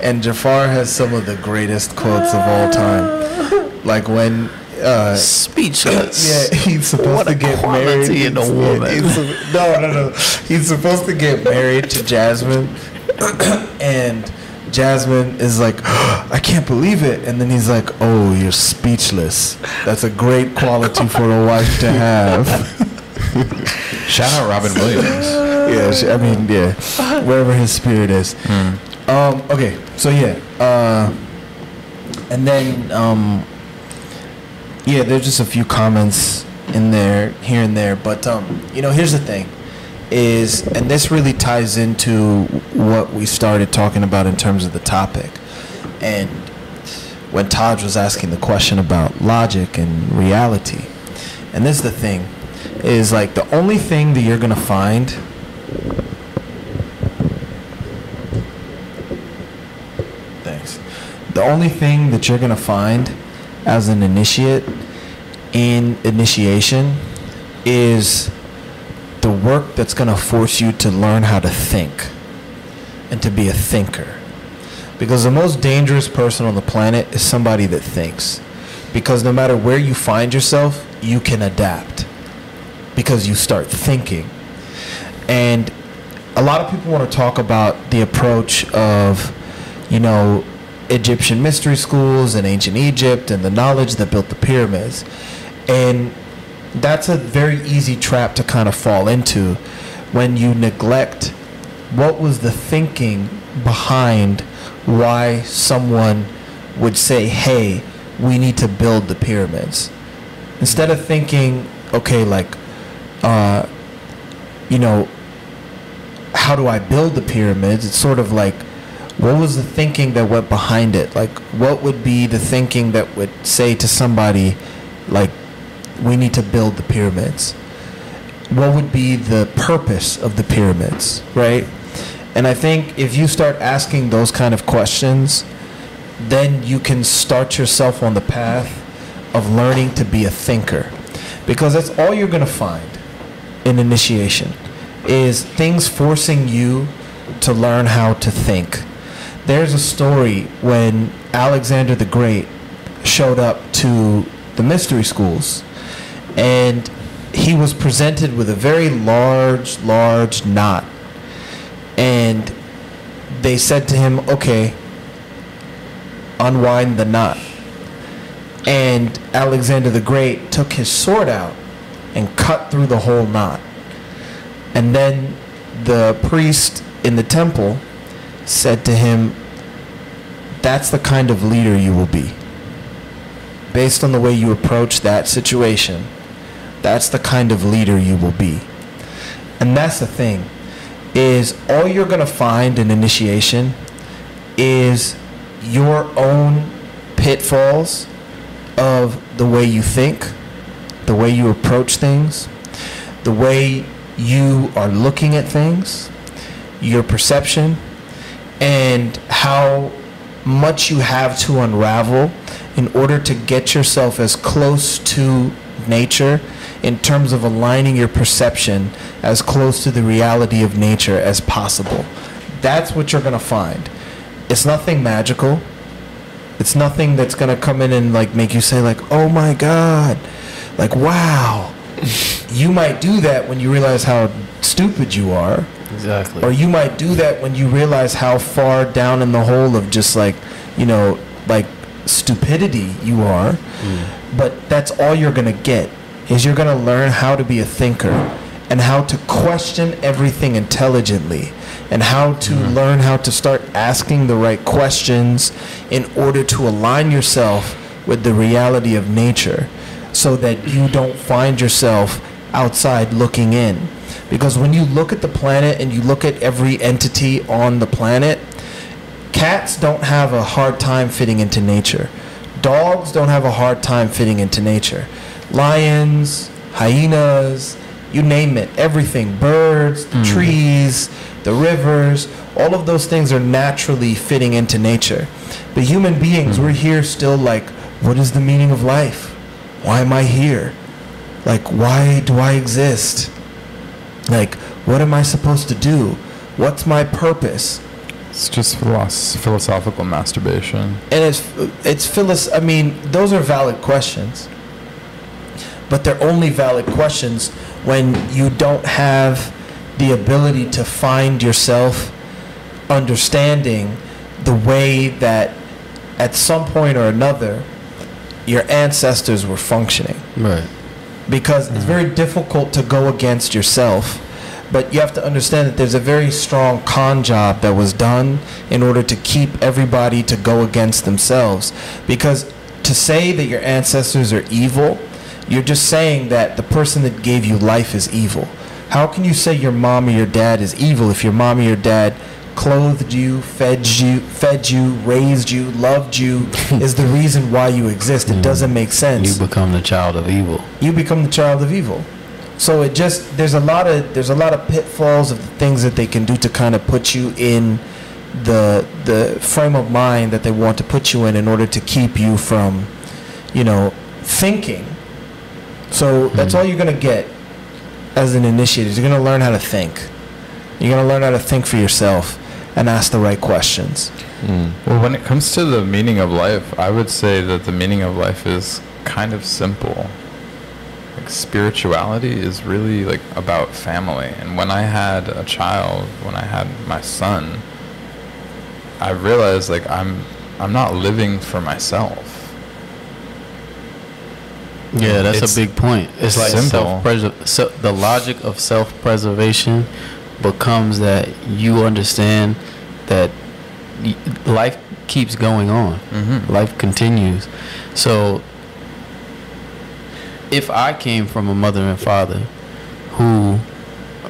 and Jafar has some of the greatest quotes of all time. Like when uh, Speechless. yeah, he's supposed What to get married. in a woman. he's su- no, no, no. He's supposed to get married to Jasmine, and Jasmine is like, I can't believe it. And then he's like, Oh, you're speechless. That's a great quality for a wife to have. shout out robin williams yeah, I mean, yeah, wherever his spirit is. Um, okay, so yeah, uh, and then um, yeah, there's just a few comments in there, here and there, but um, you know, here's the thing, is and this really ties into what we started talking about in terms of the topic, and when Taj was asking the question about logic and reality, and this is the thing, is like the only thing that you're gonna find Thanks. The only thing that you're gonna find as an initiate in initiation is the work that's gonna force you to learn how to think and to be a thinker. Because the most dangerous person on the planet is somebody that thinks. Because no matter where you find yourself, you can adapt. Because you start thinking. And a lot of people want to talk about the approach of, you know, Egyptian mystery schools and ancient Egypt and the knowledge that built the pyramids. And that's a very easy trap to kind of fall into when you neglect what was the thinking behind why someone would say, hey, we need to build the pyramids. Instead of thinking, okay, like, uh, you know, how do I build the pyramids? It's sort of like, what was the thinking that went behind it? Like, what would be the thinking that would say to somebody, like, we need to build the pyramids? What would be the purpose of the pyramids, right? And I think if you start asking those kind of questions, then you can start yourself on the path of learning to be a thinker. Because that's all you're going to find in initiation is things forcing you to learn how to think. There's a story when Alexander the Great showed up to the mystery schools and he was presented with a very large, large knot. And they said to him, okay, unwind the knot. And Alexander the Great took his sword out and cut through the whole knot. And then the priest in the temple said to him, That's the kind of leader you will be. Based on the way you approach that situation, that's the kind of leader you will be. And that's the thing, is all you're going to find in initiation is your own pitfalls of the way you think, the way you approach things, the way you are looking at things, your perception, and how much you have to unravel in order to get yourself as close to nature in terms of aligning your perception as close to the reality of nature as possible. That's what you're going to find. It's nothing magical. It's nothing that's going to come in and like make you say like, "Oh my god." Like, "Wow." you might do that when you realize how stupid you are. Exactly. Or you might do that when you realize how far down in the hole of just like, you know, like stupidity you are. Mm. But that's all you're going to get is you're going to learn how to be a thinker and how to question everything intelligently and how to mm-hmm. learn how to start asking the right questions in order to align yourself with the reality of nature so that you don't find yourself outside looking in. Because when you look at the planet and you look at every entity on the planet, cats don't have a hard time fitting into nature. Dogs don't have a hard time fitting into nature. Lions, hyenas, you name it, everything, birds, the mm. trees, the rivers, all of those things are naturally fitting into nature. But human beings, we're mm. here still like, what is the meaning of life? Why am I here? Like, why do I exist? Like, what am I supposed to do? What's my purpose? It's just philos- philosophical masturbation. and it's it's philos. I mean, those are valid questions, but they're only valid questions when you don't have the ability to find yourself understanding the way that at some point or another your ancestors were functioning Right. because it's very mm-hmm. difficult to go against yourself. But you have to understand that there's a very strong con job that was done in order to keep everybody to go against themselves. Because to say that your ancestors are evil, you're just saying that the person that gave you life is evil. How can you say your mom or your dad is evil if your mom or your dad clothed you, fed you, fed you, raised you, loved you, is the reason why you exist? It doesn't make sense You become the child of evil. you become the child of evil. So it just there's a lot of there's a lot of pitfalls of the things that they can do to kind of put you in the the frame of mind that they want to put you in in order to keep you from, you know, thinking. So that's all you're gonna get as an initiator. You're gonna learn how to think. You're gonna learn how to think for yourself and ask the right questions. Mm. Well, when it comes to the meaning of life, I would say that the meaning of life is kind of simple. Like spirituality is really like about family. And when I had a child, when I had my son, I realized like I'm I'm not living for myself. Yeah, that's It's a big point. It's like simple. self so the logic of self-preservation becomes that you understand that life keeps going on. Mhm. Life continues. So if I came from a mother and father who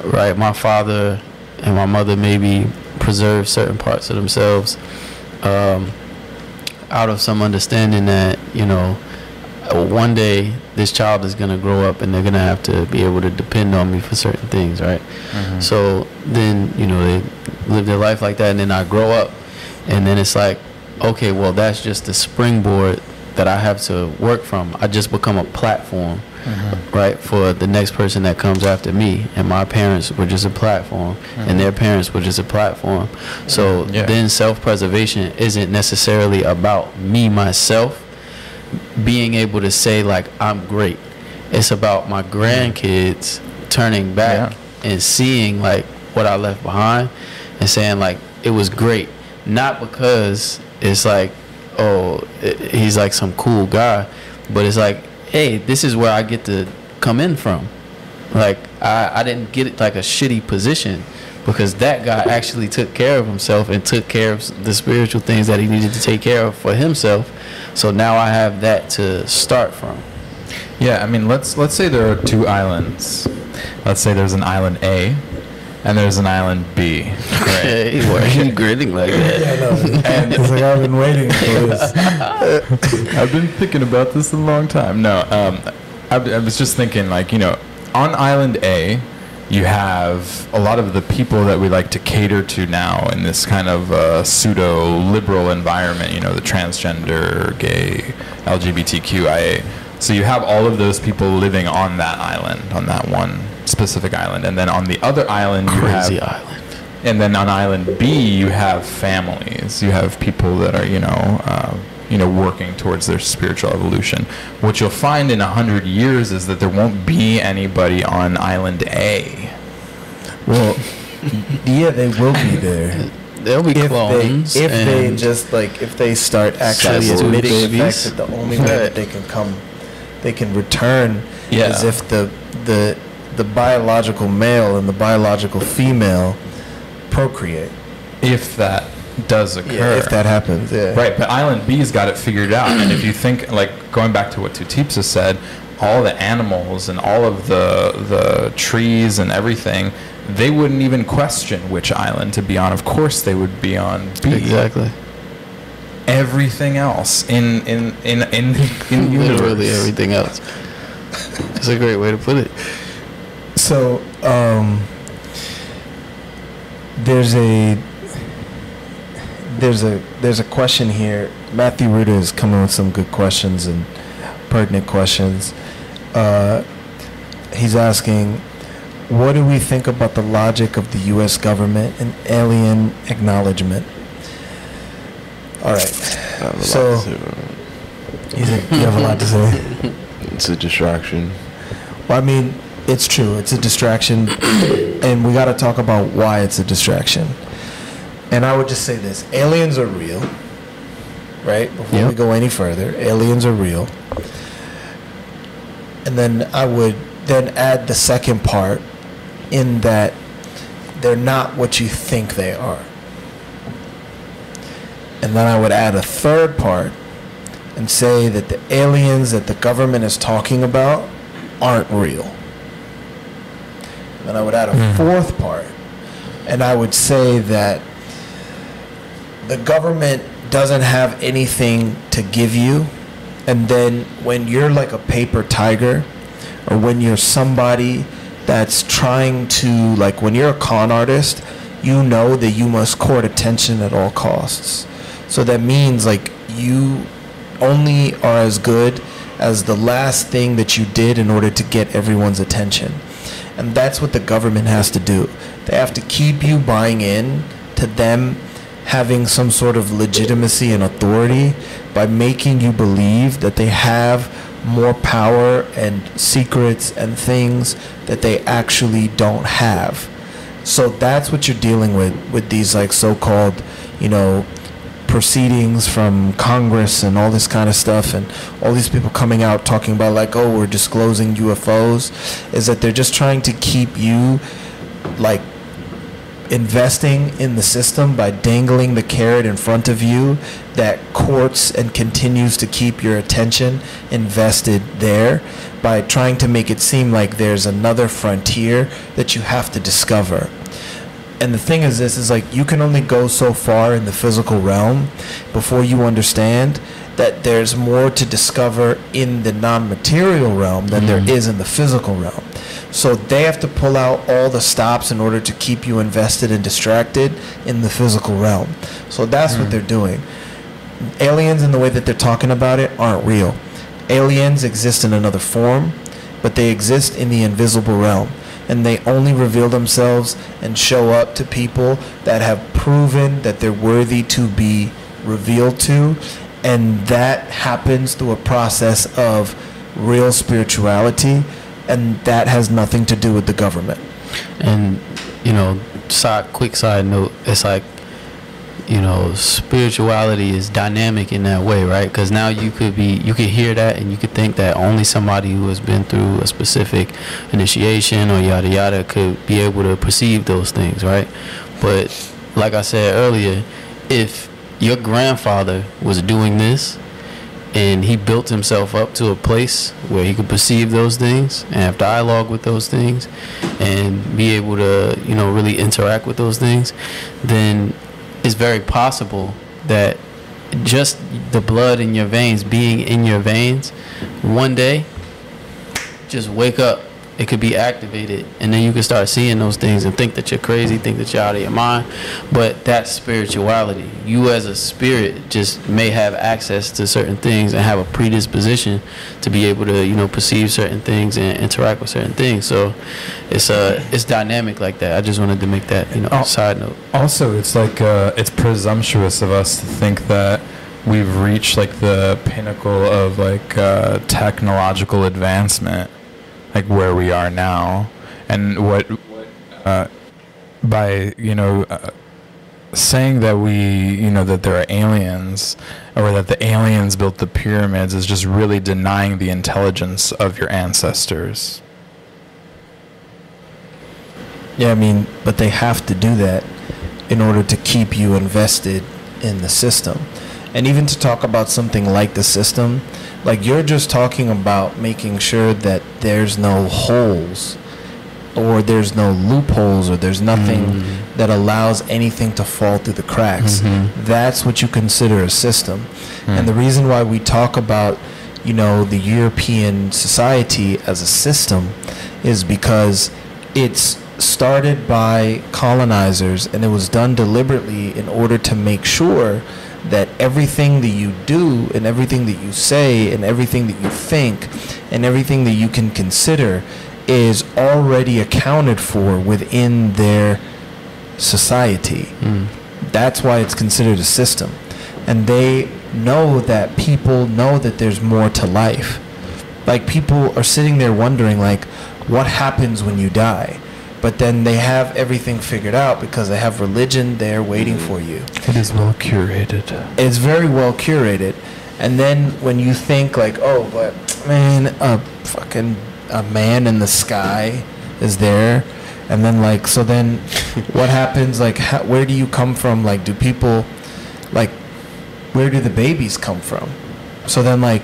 right, my father and my mother maybe preserved certain parts of themselves um, out of some understanding that, you know, one day this child is going to grow up and they're going to have to be able to depend on me for certain things, right? Mm-hmm. So then, you know, they live their life like that and then I grow up and then it's like, okay, well, that's just the springboard that I have to work from. I just become a platform, mm-hmm. right, for the next person that comes after me. And my parents were just a platform and mm-hmm. their parents were just a platform. So Yeah. then self preservation isn't necessarily about me, myself being able to say like I'm great. It's about my grandkids turning back and seeing like what I left behind and saying like it was great. Not because it's like oh i- he's like some cool guy, but it's like hey this is where I get to come in from. Like I I didn't get it like a shitty position because that guy actually took care of himself and took care of the spiritual things that he needed to take care of for himself. So now I have that to start from. Yeah, I mean, let's let's say there are two islands. Let's say there's an island A, and there's an island B. Hey, why are you grinning like that? Yeah, And it's like I've been waiting for this. I've been thinking about this a long time. No, um, I, I was just thinking, like, you know, on Island A, you have a lot of the people that we like to cater to now in this kind of uh, pseudo liberal environment, you know, the transgender, gay, LGBTQIA. So you have all of those people living on that island, on that one specific island. And then on the other island, you have. Crazy island. And then on island B, you have families. You have people that are, you know, uh, you know, working towards their spiritual evolution. What you'll find in a hundred years is that there won't be anybody on island A. Well, yeah, they will be there. There'll be if clones. they if they just like if they start actually Cyborg admitting the fact that the only way that they can come they can return Yeah. is if the the the biological male and the biological female procreate. If that does occur. Yeah, if that happens, yeah. Right, but Island B's got it figured out. and if you think, like, going back to what Tutipsa said, all the animals and all of the the trees and everything, they wouldn't even question which island to be on. Of course, they would be on B. Exactly. Everything else in in in in, in the Literally everything else. That's a great way to put it. So, um, there's a there's a there's a question here. Matthew Ruda is coming with some good questions and pertinent questions. Uh, he's asking, what do we think about the logic of the U.S. government and alien acknowledgement? All right, I have a So- say you, think you have a lot to say. It's a distraction. Well, I mean, it's true. It's a distraction, and we got to talk about why it's a distraction. And I would just say this: aliens are real, right? Before we go any further, aliens are real. And then I would then add the second part, in that they're not what you think they are. And then I would add a third part and say that the aliens that the government is talking about aren't real. And Then I would add a mm-hmm. fourth part, and I would say that the government doesn't have anything to give you, and then when you're like a paper tiger, or when you're somebody that's trying to, like when you're a con artist, you know that you must court attention at all costs. So that means like you only are as good as the last thing that you did in order to get everyone's attention. And that's what the government has to do. They have to keep you buying in to them having some sort of legitimacy and authority by making you believe that they have more power and secrets and things that they actually don't have. So that's what you're dealing with with these like so-called, you know, proceedings from Congress and all this kind of stuff, and all these people coming out talking about like, oh, we're disclosing UFOs, is that they're just trying to keep you like investing in the system by dangling the carrot in front of you that courts and continues to keep your attention invested there by trying to make it seem like there's another frontier that you have to discover. And the thing is this is like you can only go so far in the physical realm before you understand that there's more to discover in the non-material realm than there mm-hmm. is in the physical realm so they have to pull out all the stops in order to keep you invested and distracted in the physical realm. So that's what hmm. they're doing. Aliens in the way that they're talking about it aren't real. Aliens exist in another form but they exist in the invisible realm. And they only reveal themselves and show up to people that have proven that they're worthy to be revealed to. And that happens through a process of real spirituality and that has nothing to do with the government And you know, side quick side note, it's like you know, spirituality is dynamic in that way, right? Because now you could be, you could hear that, and you could think that only somebody who has been through a specific initiation or yada yada could be able to perceive those things, right? But like I said earlier, if your grandfather was doing this and he built himself up to a place where he could perceive those things and have dialogue with those things and be able to you know really interact with those things then it's very possible that just the blood in your veins being in your veins one day just wake up it could be activated, and then you can start seeing those things and think that you're crazy, think that you're out of your mind. But that's spirituality. You as a spirit just may have access to certain things and have a predisposition to be able to, you know, perceive certain things and interact with certain things. So it's uh it's dynamic like that. I just wanted to make that, you know, side note. Also, it's like uh, it's presumptuous of us to think that we've reached like the pinnacle of like uh, technological advancement, like where we are now, and what uh, by you know uh, saying that we you know that there are aliens or that the aliens built the pyramids is just really denying the intelligence of your ancestors. Yeah, I mean, but they have to do that in order to keep you invested in the system. And even to talk about something like the system, like you're just talking about making sure that there's no holes or there's no loopholes or there's nothing mm-hmm. that allows anything to fall through the cracks. Mm-hmm. That's what you consider a system. Hmm. And the reason why we talk about, you know, the European society as a system is because it's started by colonizers and it was done deliberately in order to make sure that everything that you do and everything that you say and everything that you think and everything that you can consider is already accounted for within their society. Hmm. That's why it's considered a system. And they know that people know that there's more to life. Like people are sitting there wondering like what happens when you die? But then they have everything figured out because they have religion there waiting for you It is well curated. it's very well curated. And then when you think like, oh, but man, a fucking a man in the sky is there, and then like, so then what happens? Like, how, where do you come from? Like, do people, like, where do the babies come from? So then like,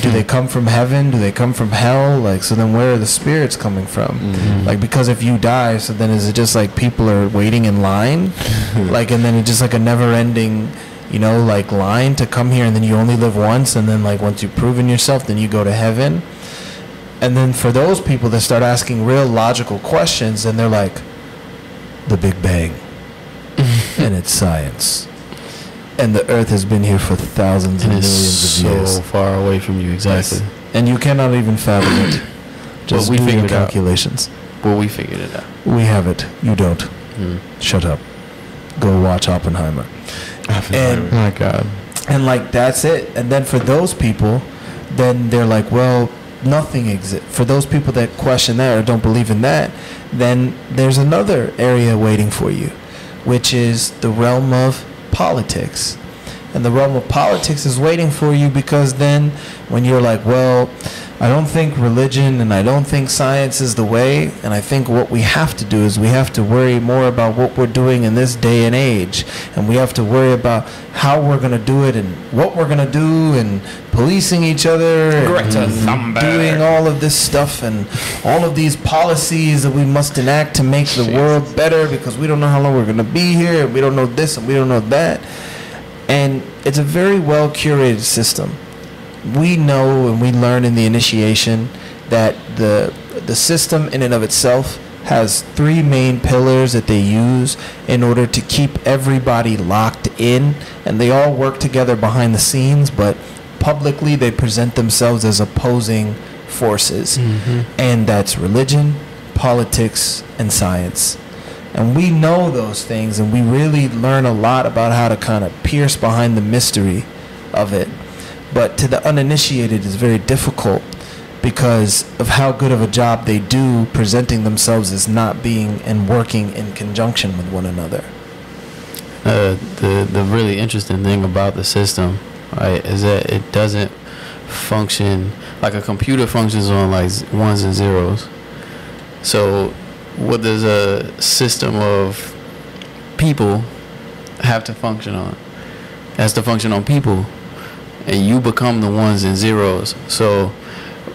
do they come from heaven? Do they come from hell? Like, so then where are the spirits coming from? Mm-hmm. Like, because if you die, so then is it just like people are waiting in line? like, and then it's just like a never ending, you know, like line to come here and then you only live once and then like once you've proven yourself, then you go to heaven. And then for those people that start asking real logical questions, then they're like, the Big Bang. and it's science. And the earth has been here for thousands and, And millions of so years. far away from you, exactly. Yes. And you cannot even fathom it. Just we do your it out. calculations. Well, we figured it out. We have it. You don't. Hmm. Shut up. Go watch Oppenheimer. And oh my God. and like that's it. And then for those people, then they're like, well, nothing exists. For those people that question that or don't believe in that, then there's another area waiting for you, which is the realm of politics. And the realm of politics is waiting for you because then when you're like, well, I don't think religion and I don't think science is the way, and I think what we have to do is we have to worry more about what we're doing in this day and age, and we have to worry about how we're going to do it and what we're going to do and policing each other and doing all of this stuff and all of these policies that we must enact to make the world better because we don't know how long we're going to be here and we don't know this and we don't know that. And it's a very well curated system. We know and we learn in the initiation that the the system in and of itself has three main pillars that they use in order to keep everybody locked in. And they all work together behind the scenes but publicly they present themselves as opposing forces. Mm-hmm. And that's religion politics and science and we know those things and we really learn a lot about how to kind of pierce behind the mystery of it but to the uninitiated it's very difficult because of how good of a job they do presenting themselves as not being and working in conjunction with one another Uh, the the really interesting thing about the system, right, is that it doesn't function like a computer functions on like ones and zeros. So, what does a system of people have to function on? Has to function on people, and you become the ones and zeros. So,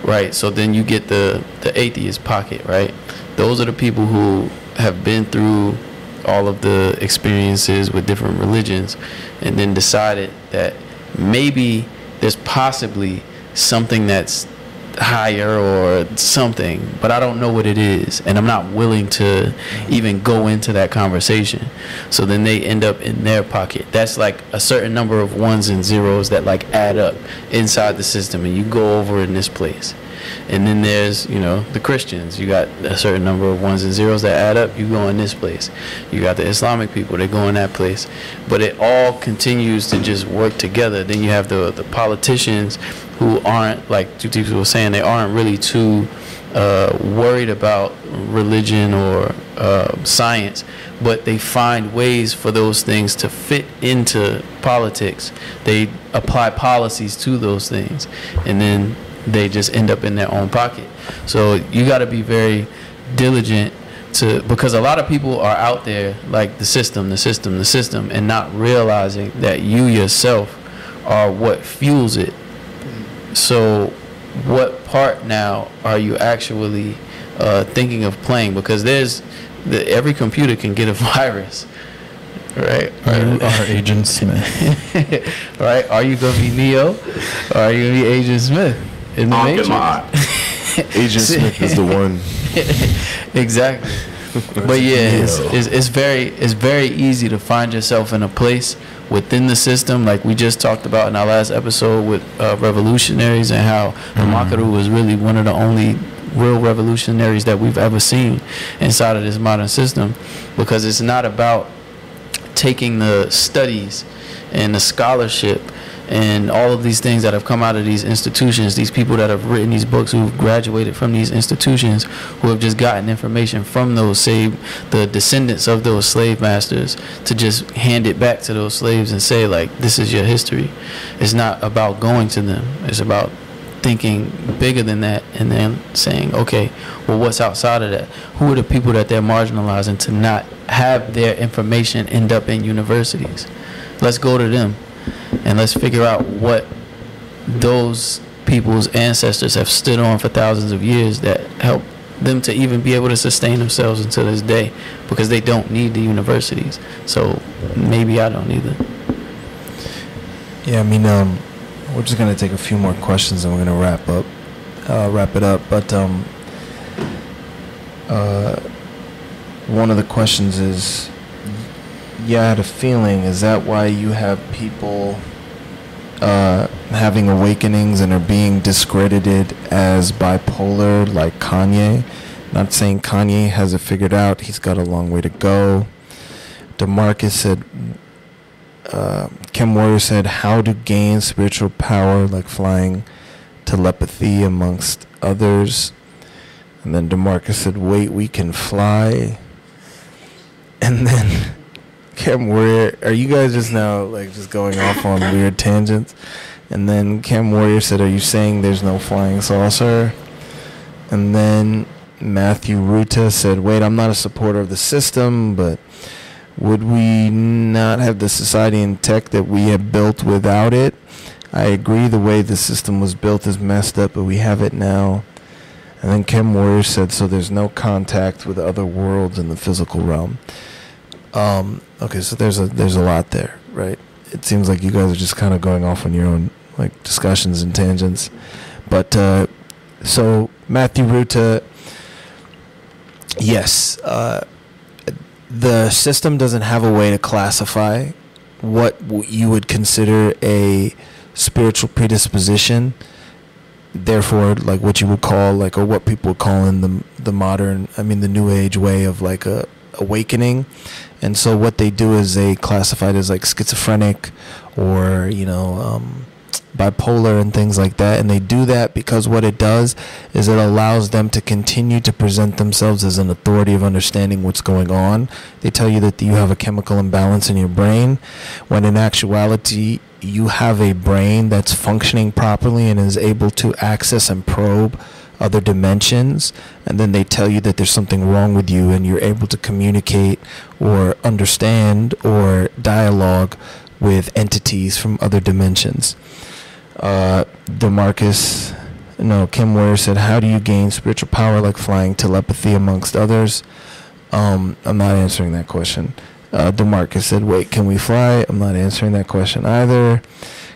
right. So then you get the the atheist pocket, right? Those are the people who have been through all of the experiences with different religions, and then decided that maybe there's possibly something that's higher or something, but I don't know what it is, and I'm not willing to even go into that conversation. So then they end up in their pocket. That's like a certain number of ones and zeros that like add up inside the system, and you go over in this place. And then there's, you know, the Christians. You got a certain number of ones and zeros that add up. You go in this place. You got the Islamic people. They go in that place. But it all continues to just work together. Then you have the the politicians who aren't like two people were saying. They aren't really too uh, worried about religion or uh, science, but they find ways for those things to fit into politics. They apply policies to those things, and then they just end up in their own pocket. So you got to be very diligent to because a lot of people are out there like the system, the system, the system, and not realizing that you yourself are what fuels it. So, what part now are you actually uh, thinking of playing? Because there's the, every computer can get a virus, right? Our, our Agent Smith. right? Are you gonna be Neo, or are you gonna be Agent Smith in the Matrix? Agent Smith is the one. exactly. But yeah, it's, it's, it's very it's very easy to find yourself in a place within the system, like we just talked about in our last episode with uh, revolutionaries and how the Makaru was really one of the only real revolutionaries that we've ever seen inside of this modern system, because it's not about taking the studies and the scholarship and all of these things that have come out of these institutions, these people that have written these books who've graduated from these institutions, who have just gotten information from those, say, the descendants of those slave masters, to just hand it back to those slaves and say, like, this is your history. It's not about going to them, it's about thinking bigger than that and then saying, okay, well, what's outside of that? Who are the people that they're marginalizing to not have their information end up in universities? Let's go to them and let's figure out what those people's ancestors have stood on for thousands of years that help them to even be able to sustain themselves until this day because they don't need the universities. So maybe I don't either. Yeah, I mean, um, we're just gonna take a few more questions and we're gonna wrap up, uh, wrap it up. But um, uh, one of the questions is, yeah, I had a feeling. Is that why you have people uh, having awakenings and are being discredited as bipolar, like Kanye? Not saying Kanye has it figured out. He's got a long way to go. Demarcus said, uh, Kim Warrior said, how to gain spiritual power, like flying telepathy amongst others. And then Demarcus said, wait, we can fly. And then Cam Warrior, are you guys just now like just going off on weird tangents? And then Cam Warrior said, are you saying there's no flying saucer? And then Matthew Ruta said, wait, I'm not a supporter of the system, but would we not have the society and tech that we have built without it? I agree the way the system was built is messed up, but we have it now. And then Kim Warrior said, so there's no contact with other worlds in the physical realm. Um, okay, so there's a there's a lot there, right? It seems like you guys are just kind of going off on your own like discussions and tangents. But uh, so Matthew Ruta, yes, uh, the system doesn't have a way to classify what you would consider a spiritual predisposition therefore like what you would call like or what people call in the the modern i mean the new age way of like a awakening. And so what they do is they classify it as like schizophrenic or you know um, bipolar and things like that. And they do that because what it does is it allows them to continue to present themselves as an authority of understanding what's going on. They tell you that you have a chemical imbalance in your brain when in actuality you have a brain that's functioning properly and is able to access and probe other dimensions and then they tell you that there's something wrong with you and you're able to communicate or understand or dialogue with entities from other dimensions uh, Demarcus, no, Kim Ware said, "How do you gain spiritual power like flying, telepathy, amongst others?" Um, I'm not answering that question. Uh, Demarcus said, "Wait, can we fly?" I'm not answering that question either.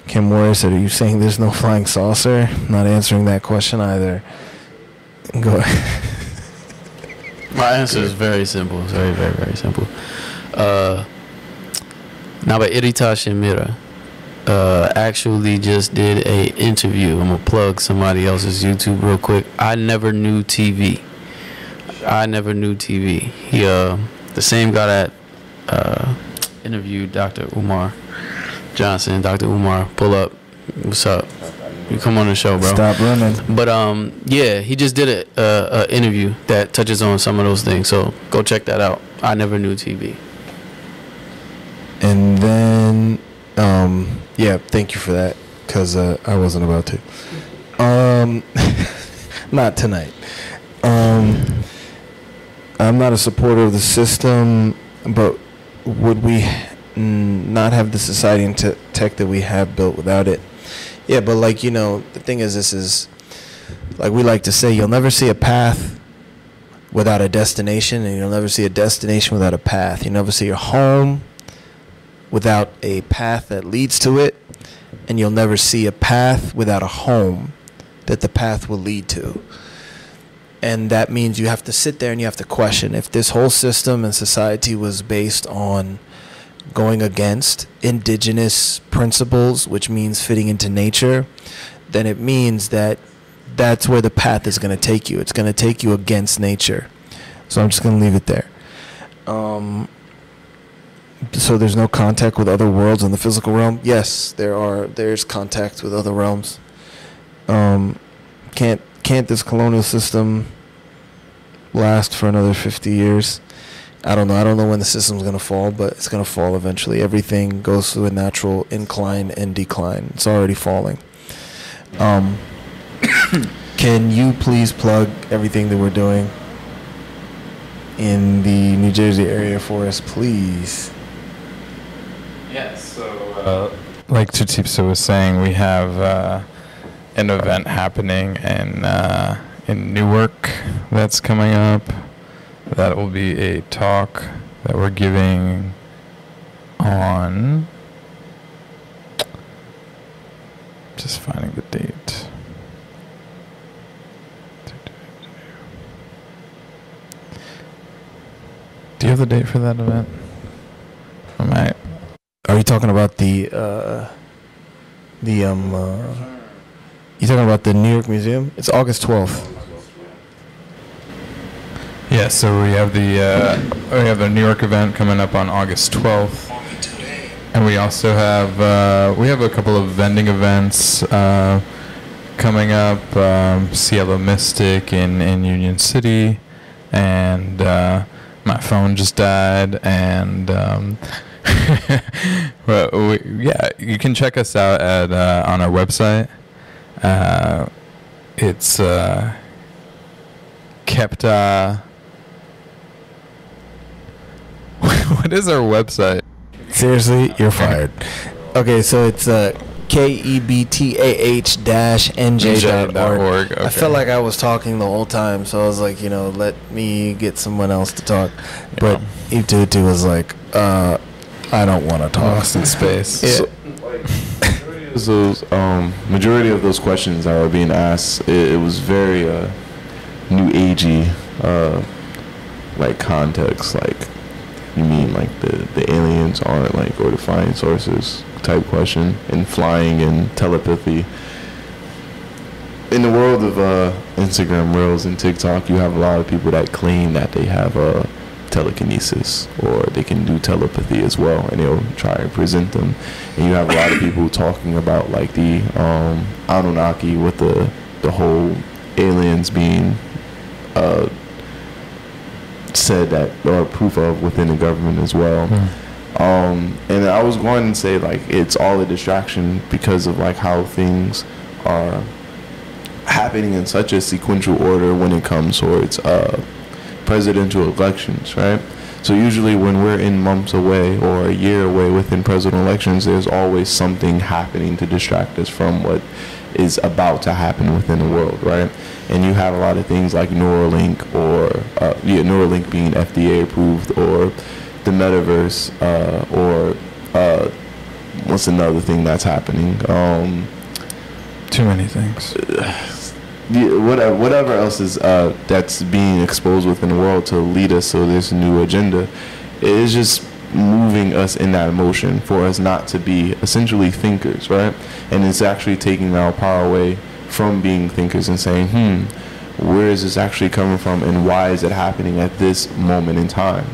Kim Warrior said, "Are you saying there's no flying saucer?" Not answering that question either. Go. My answer is very simple. It's very, very, very simple. Uh, Naba Irita Shimira uh, actually just did a interview. I'm gonna plug somebody else's YouTube real quick. I never knew TV. I never knew TV. He, uh, the same guy that uh, interviewed Dr. Umar Johnson. Dr. Umar, pull up. What's up? You come on the show, bro. Stop running. But um, yeah, he just did a, a, a interview that touches on some of those things. So go check that out. I never knew TV. And then, um, yeah, thank you for that, cause uh, I wasn't about to. Um, not tonight. Um, I'm not a supporter of the system, but would we not have the society and te- tech that we have built without it? Yeah, but like you know, the thing is, this is like we like to say, you'll never see a path without a destination, and you'll never see a destination without a path. You never see a home without a path that leads to it, and you'll never see a path without a home that the path will lead to. And that means you have to sit there and you have to question if this whole system and society was based on going against indigenous principles, which means fitting into nature, then it means that that's where the path is going to take you. It's going to take you against nature. So I'm just going to leave it there. Um, so there's no contact with other worlds in the physical realm. Yes, there are. There's contact with other realms. Um, can't can't this colonial system last for another 50 years? I don't know. I don't know when the system's gonna fall, but it's gonna fall eventually. Everything goes through a natural incline and decline. It's already falling. Um, can you please plug everything that we're doing in the New Jersey area for us, please? Yes. So, uh, like Tutipsa was saying, we have uh, an event happening in uh, in Newark that's coming up. That will be a talk that we're giving on. Just finding the date. Do you have the date for that event? I might. Are you talking about the uh, the um? Uh, you talking about the Newark Museum? It's August twelfth. Yeah, so we have the uh, we have the New York event coming up on August 12th, and we also have uh, we have a couple of vending events uh, coming up. Um, Cielo Mystic in in Union City, and uh, my phone just died, and um, well, we, yeah, you can check us out at uh, on our website. Uh, it's uh, Kebtah. what is our website? Seriously, you're fired. Okay, so it's uh, K E B T A H dash NJ dot org. org, I felt like I was talking the whole time, so I was like, you know, let me get someone else to talk. But Itutu was like, uh, I don't want to talk. Lost in space. Yeah. those um, majority of those questions that were being asked, it, it was very uh, new agey, uh, like context. Like, you mean like the the aliens aren't like or the flying saucers type question, and flying and telepathy. In the world of uh, Instagram Reels and TikTok, you have a lot of people that claim that they have uh, telekinesis or they can do telepathy as well, and they'll try and present them. And you have a lot of people talking about like the um, Anunnaki with the the whole aliens being uh, said that or proof of within the government as well. Um, and I was going to say like it's all a distraction because of like how things are happening in such a sequential order when it comes towards uh, presidential elections, right? So usually when we're in months away or a year away within presidential elections, there's always something happening to distract us from what is about to happen within the world, right? And you have a lot of things like Neuralink or uh, yeah, Neuralink being FDA approved or the metaverse uh, or uh, what's another thing that's happening? Um, Too many things. yeah, whatever, whatever else is uh, that's being exposed within the world to lead us to this new agenda, it is just moving us in that motion for us not to be essentially thinkers, right? And it's actually taking our power away from being thinkers and saying, hmm, where is this actually coming from and why is it happening at this moment in time,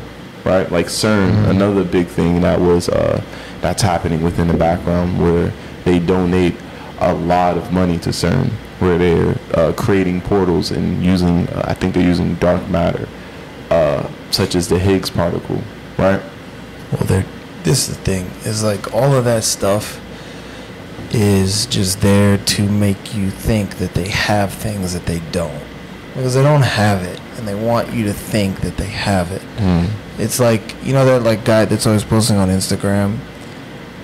right? Like CERN, another big thing that was uh, that's happening within the background where they donate a lot of money to CERN, where they're uh, creating portals and using, uh, I think they're using dark matter, uh, such as the Higgs particle, right? Well, they're, this is the thing is like all of that stuff is just there to make you think that they have things that they don't because they don't have it and they want you to think that they have it Mm. it's like you know that like guy that's always posting on instagram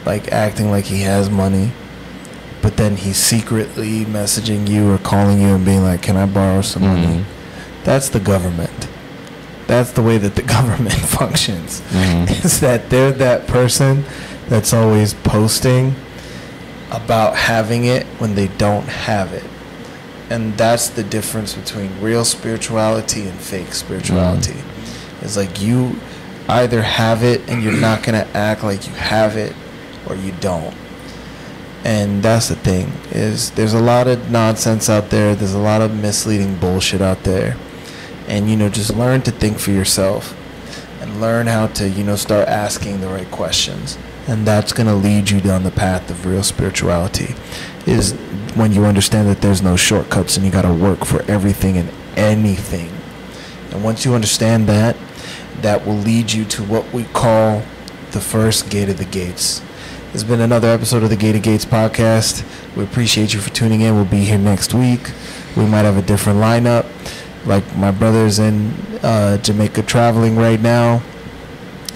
like acting like he has money but then he's secretly messaging you or calling you and being like can i borrow some money Mhm. that's the government that's the way that the government functions Mhm. is that they're that person that's always posting about having it when they don't have it. And that's the difference between real spirituality and fake spirituality. It's like you either have it and you're not going to act like you have it or you don't. And that's the thing is there's a lot of nonsense out there. There's a lot of misleading bullshit out there. And you know just learn to think for yourself and learn how to, you know, start asking the right questions. And that's going to lead you down the path of real spirituality. Is when you understand that there's no shortcuts and you got to work for everything and anything. And once you understand that, that will lead you to what we call the first gate of the gates. There's been another episode of the Gate of Gates podcast. We appreciate you for tuning in. We'll be here next week. We might have a different lineup. Like my brother's in uh, Jamaica traveling right now.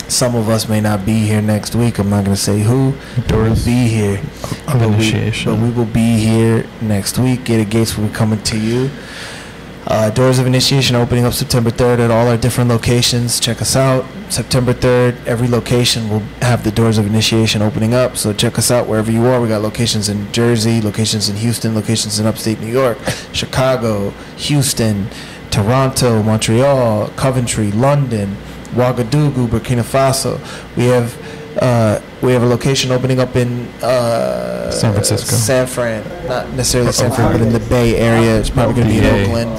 Some of us may not be here next week. I'm not going to say who. We'll be here. Of But we- initiation. But we will be here next week. Gate of Gates will be coming to you. Uh, doors of initiation opening up September 3rd at all our different locations. Check us out. September 3rd, every location will have the doors of initiation opening up. So check us out wherever you are. We got locations in Jersey, locations in Houston, locations in upstate New York, Chicago, Houston, Toronto, Montreal, Coventry, London, Ouagadougou, Burkina Faso. We have uh, we have a location opening up in uh, San Francisco. San Fran, not necessarily San Fran, but in the Bay Area. It's probably going to be in Oakland.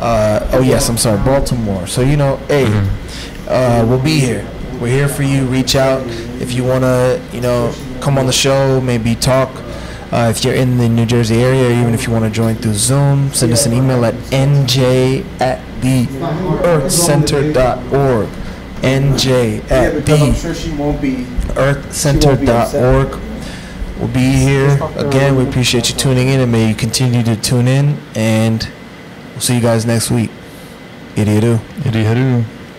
Uh, oh yes, I'm sorry, Baltimore. So you know, hey, Mm-hmm. uh, we'll be here. We're here for you. Reach out if you want to, you know, come on the show, maybe talk. Uh, if you're in the New Jersey area, or even if you want to join through Zoom, send us an email at nj at the earthcenter.org. nj at because I'm the sure won't be. earthcenter.org. We'll be here again. We appreciate you tuning in, and may you continue to tune in. And we'll see you guys next week. Idiot. Idiot.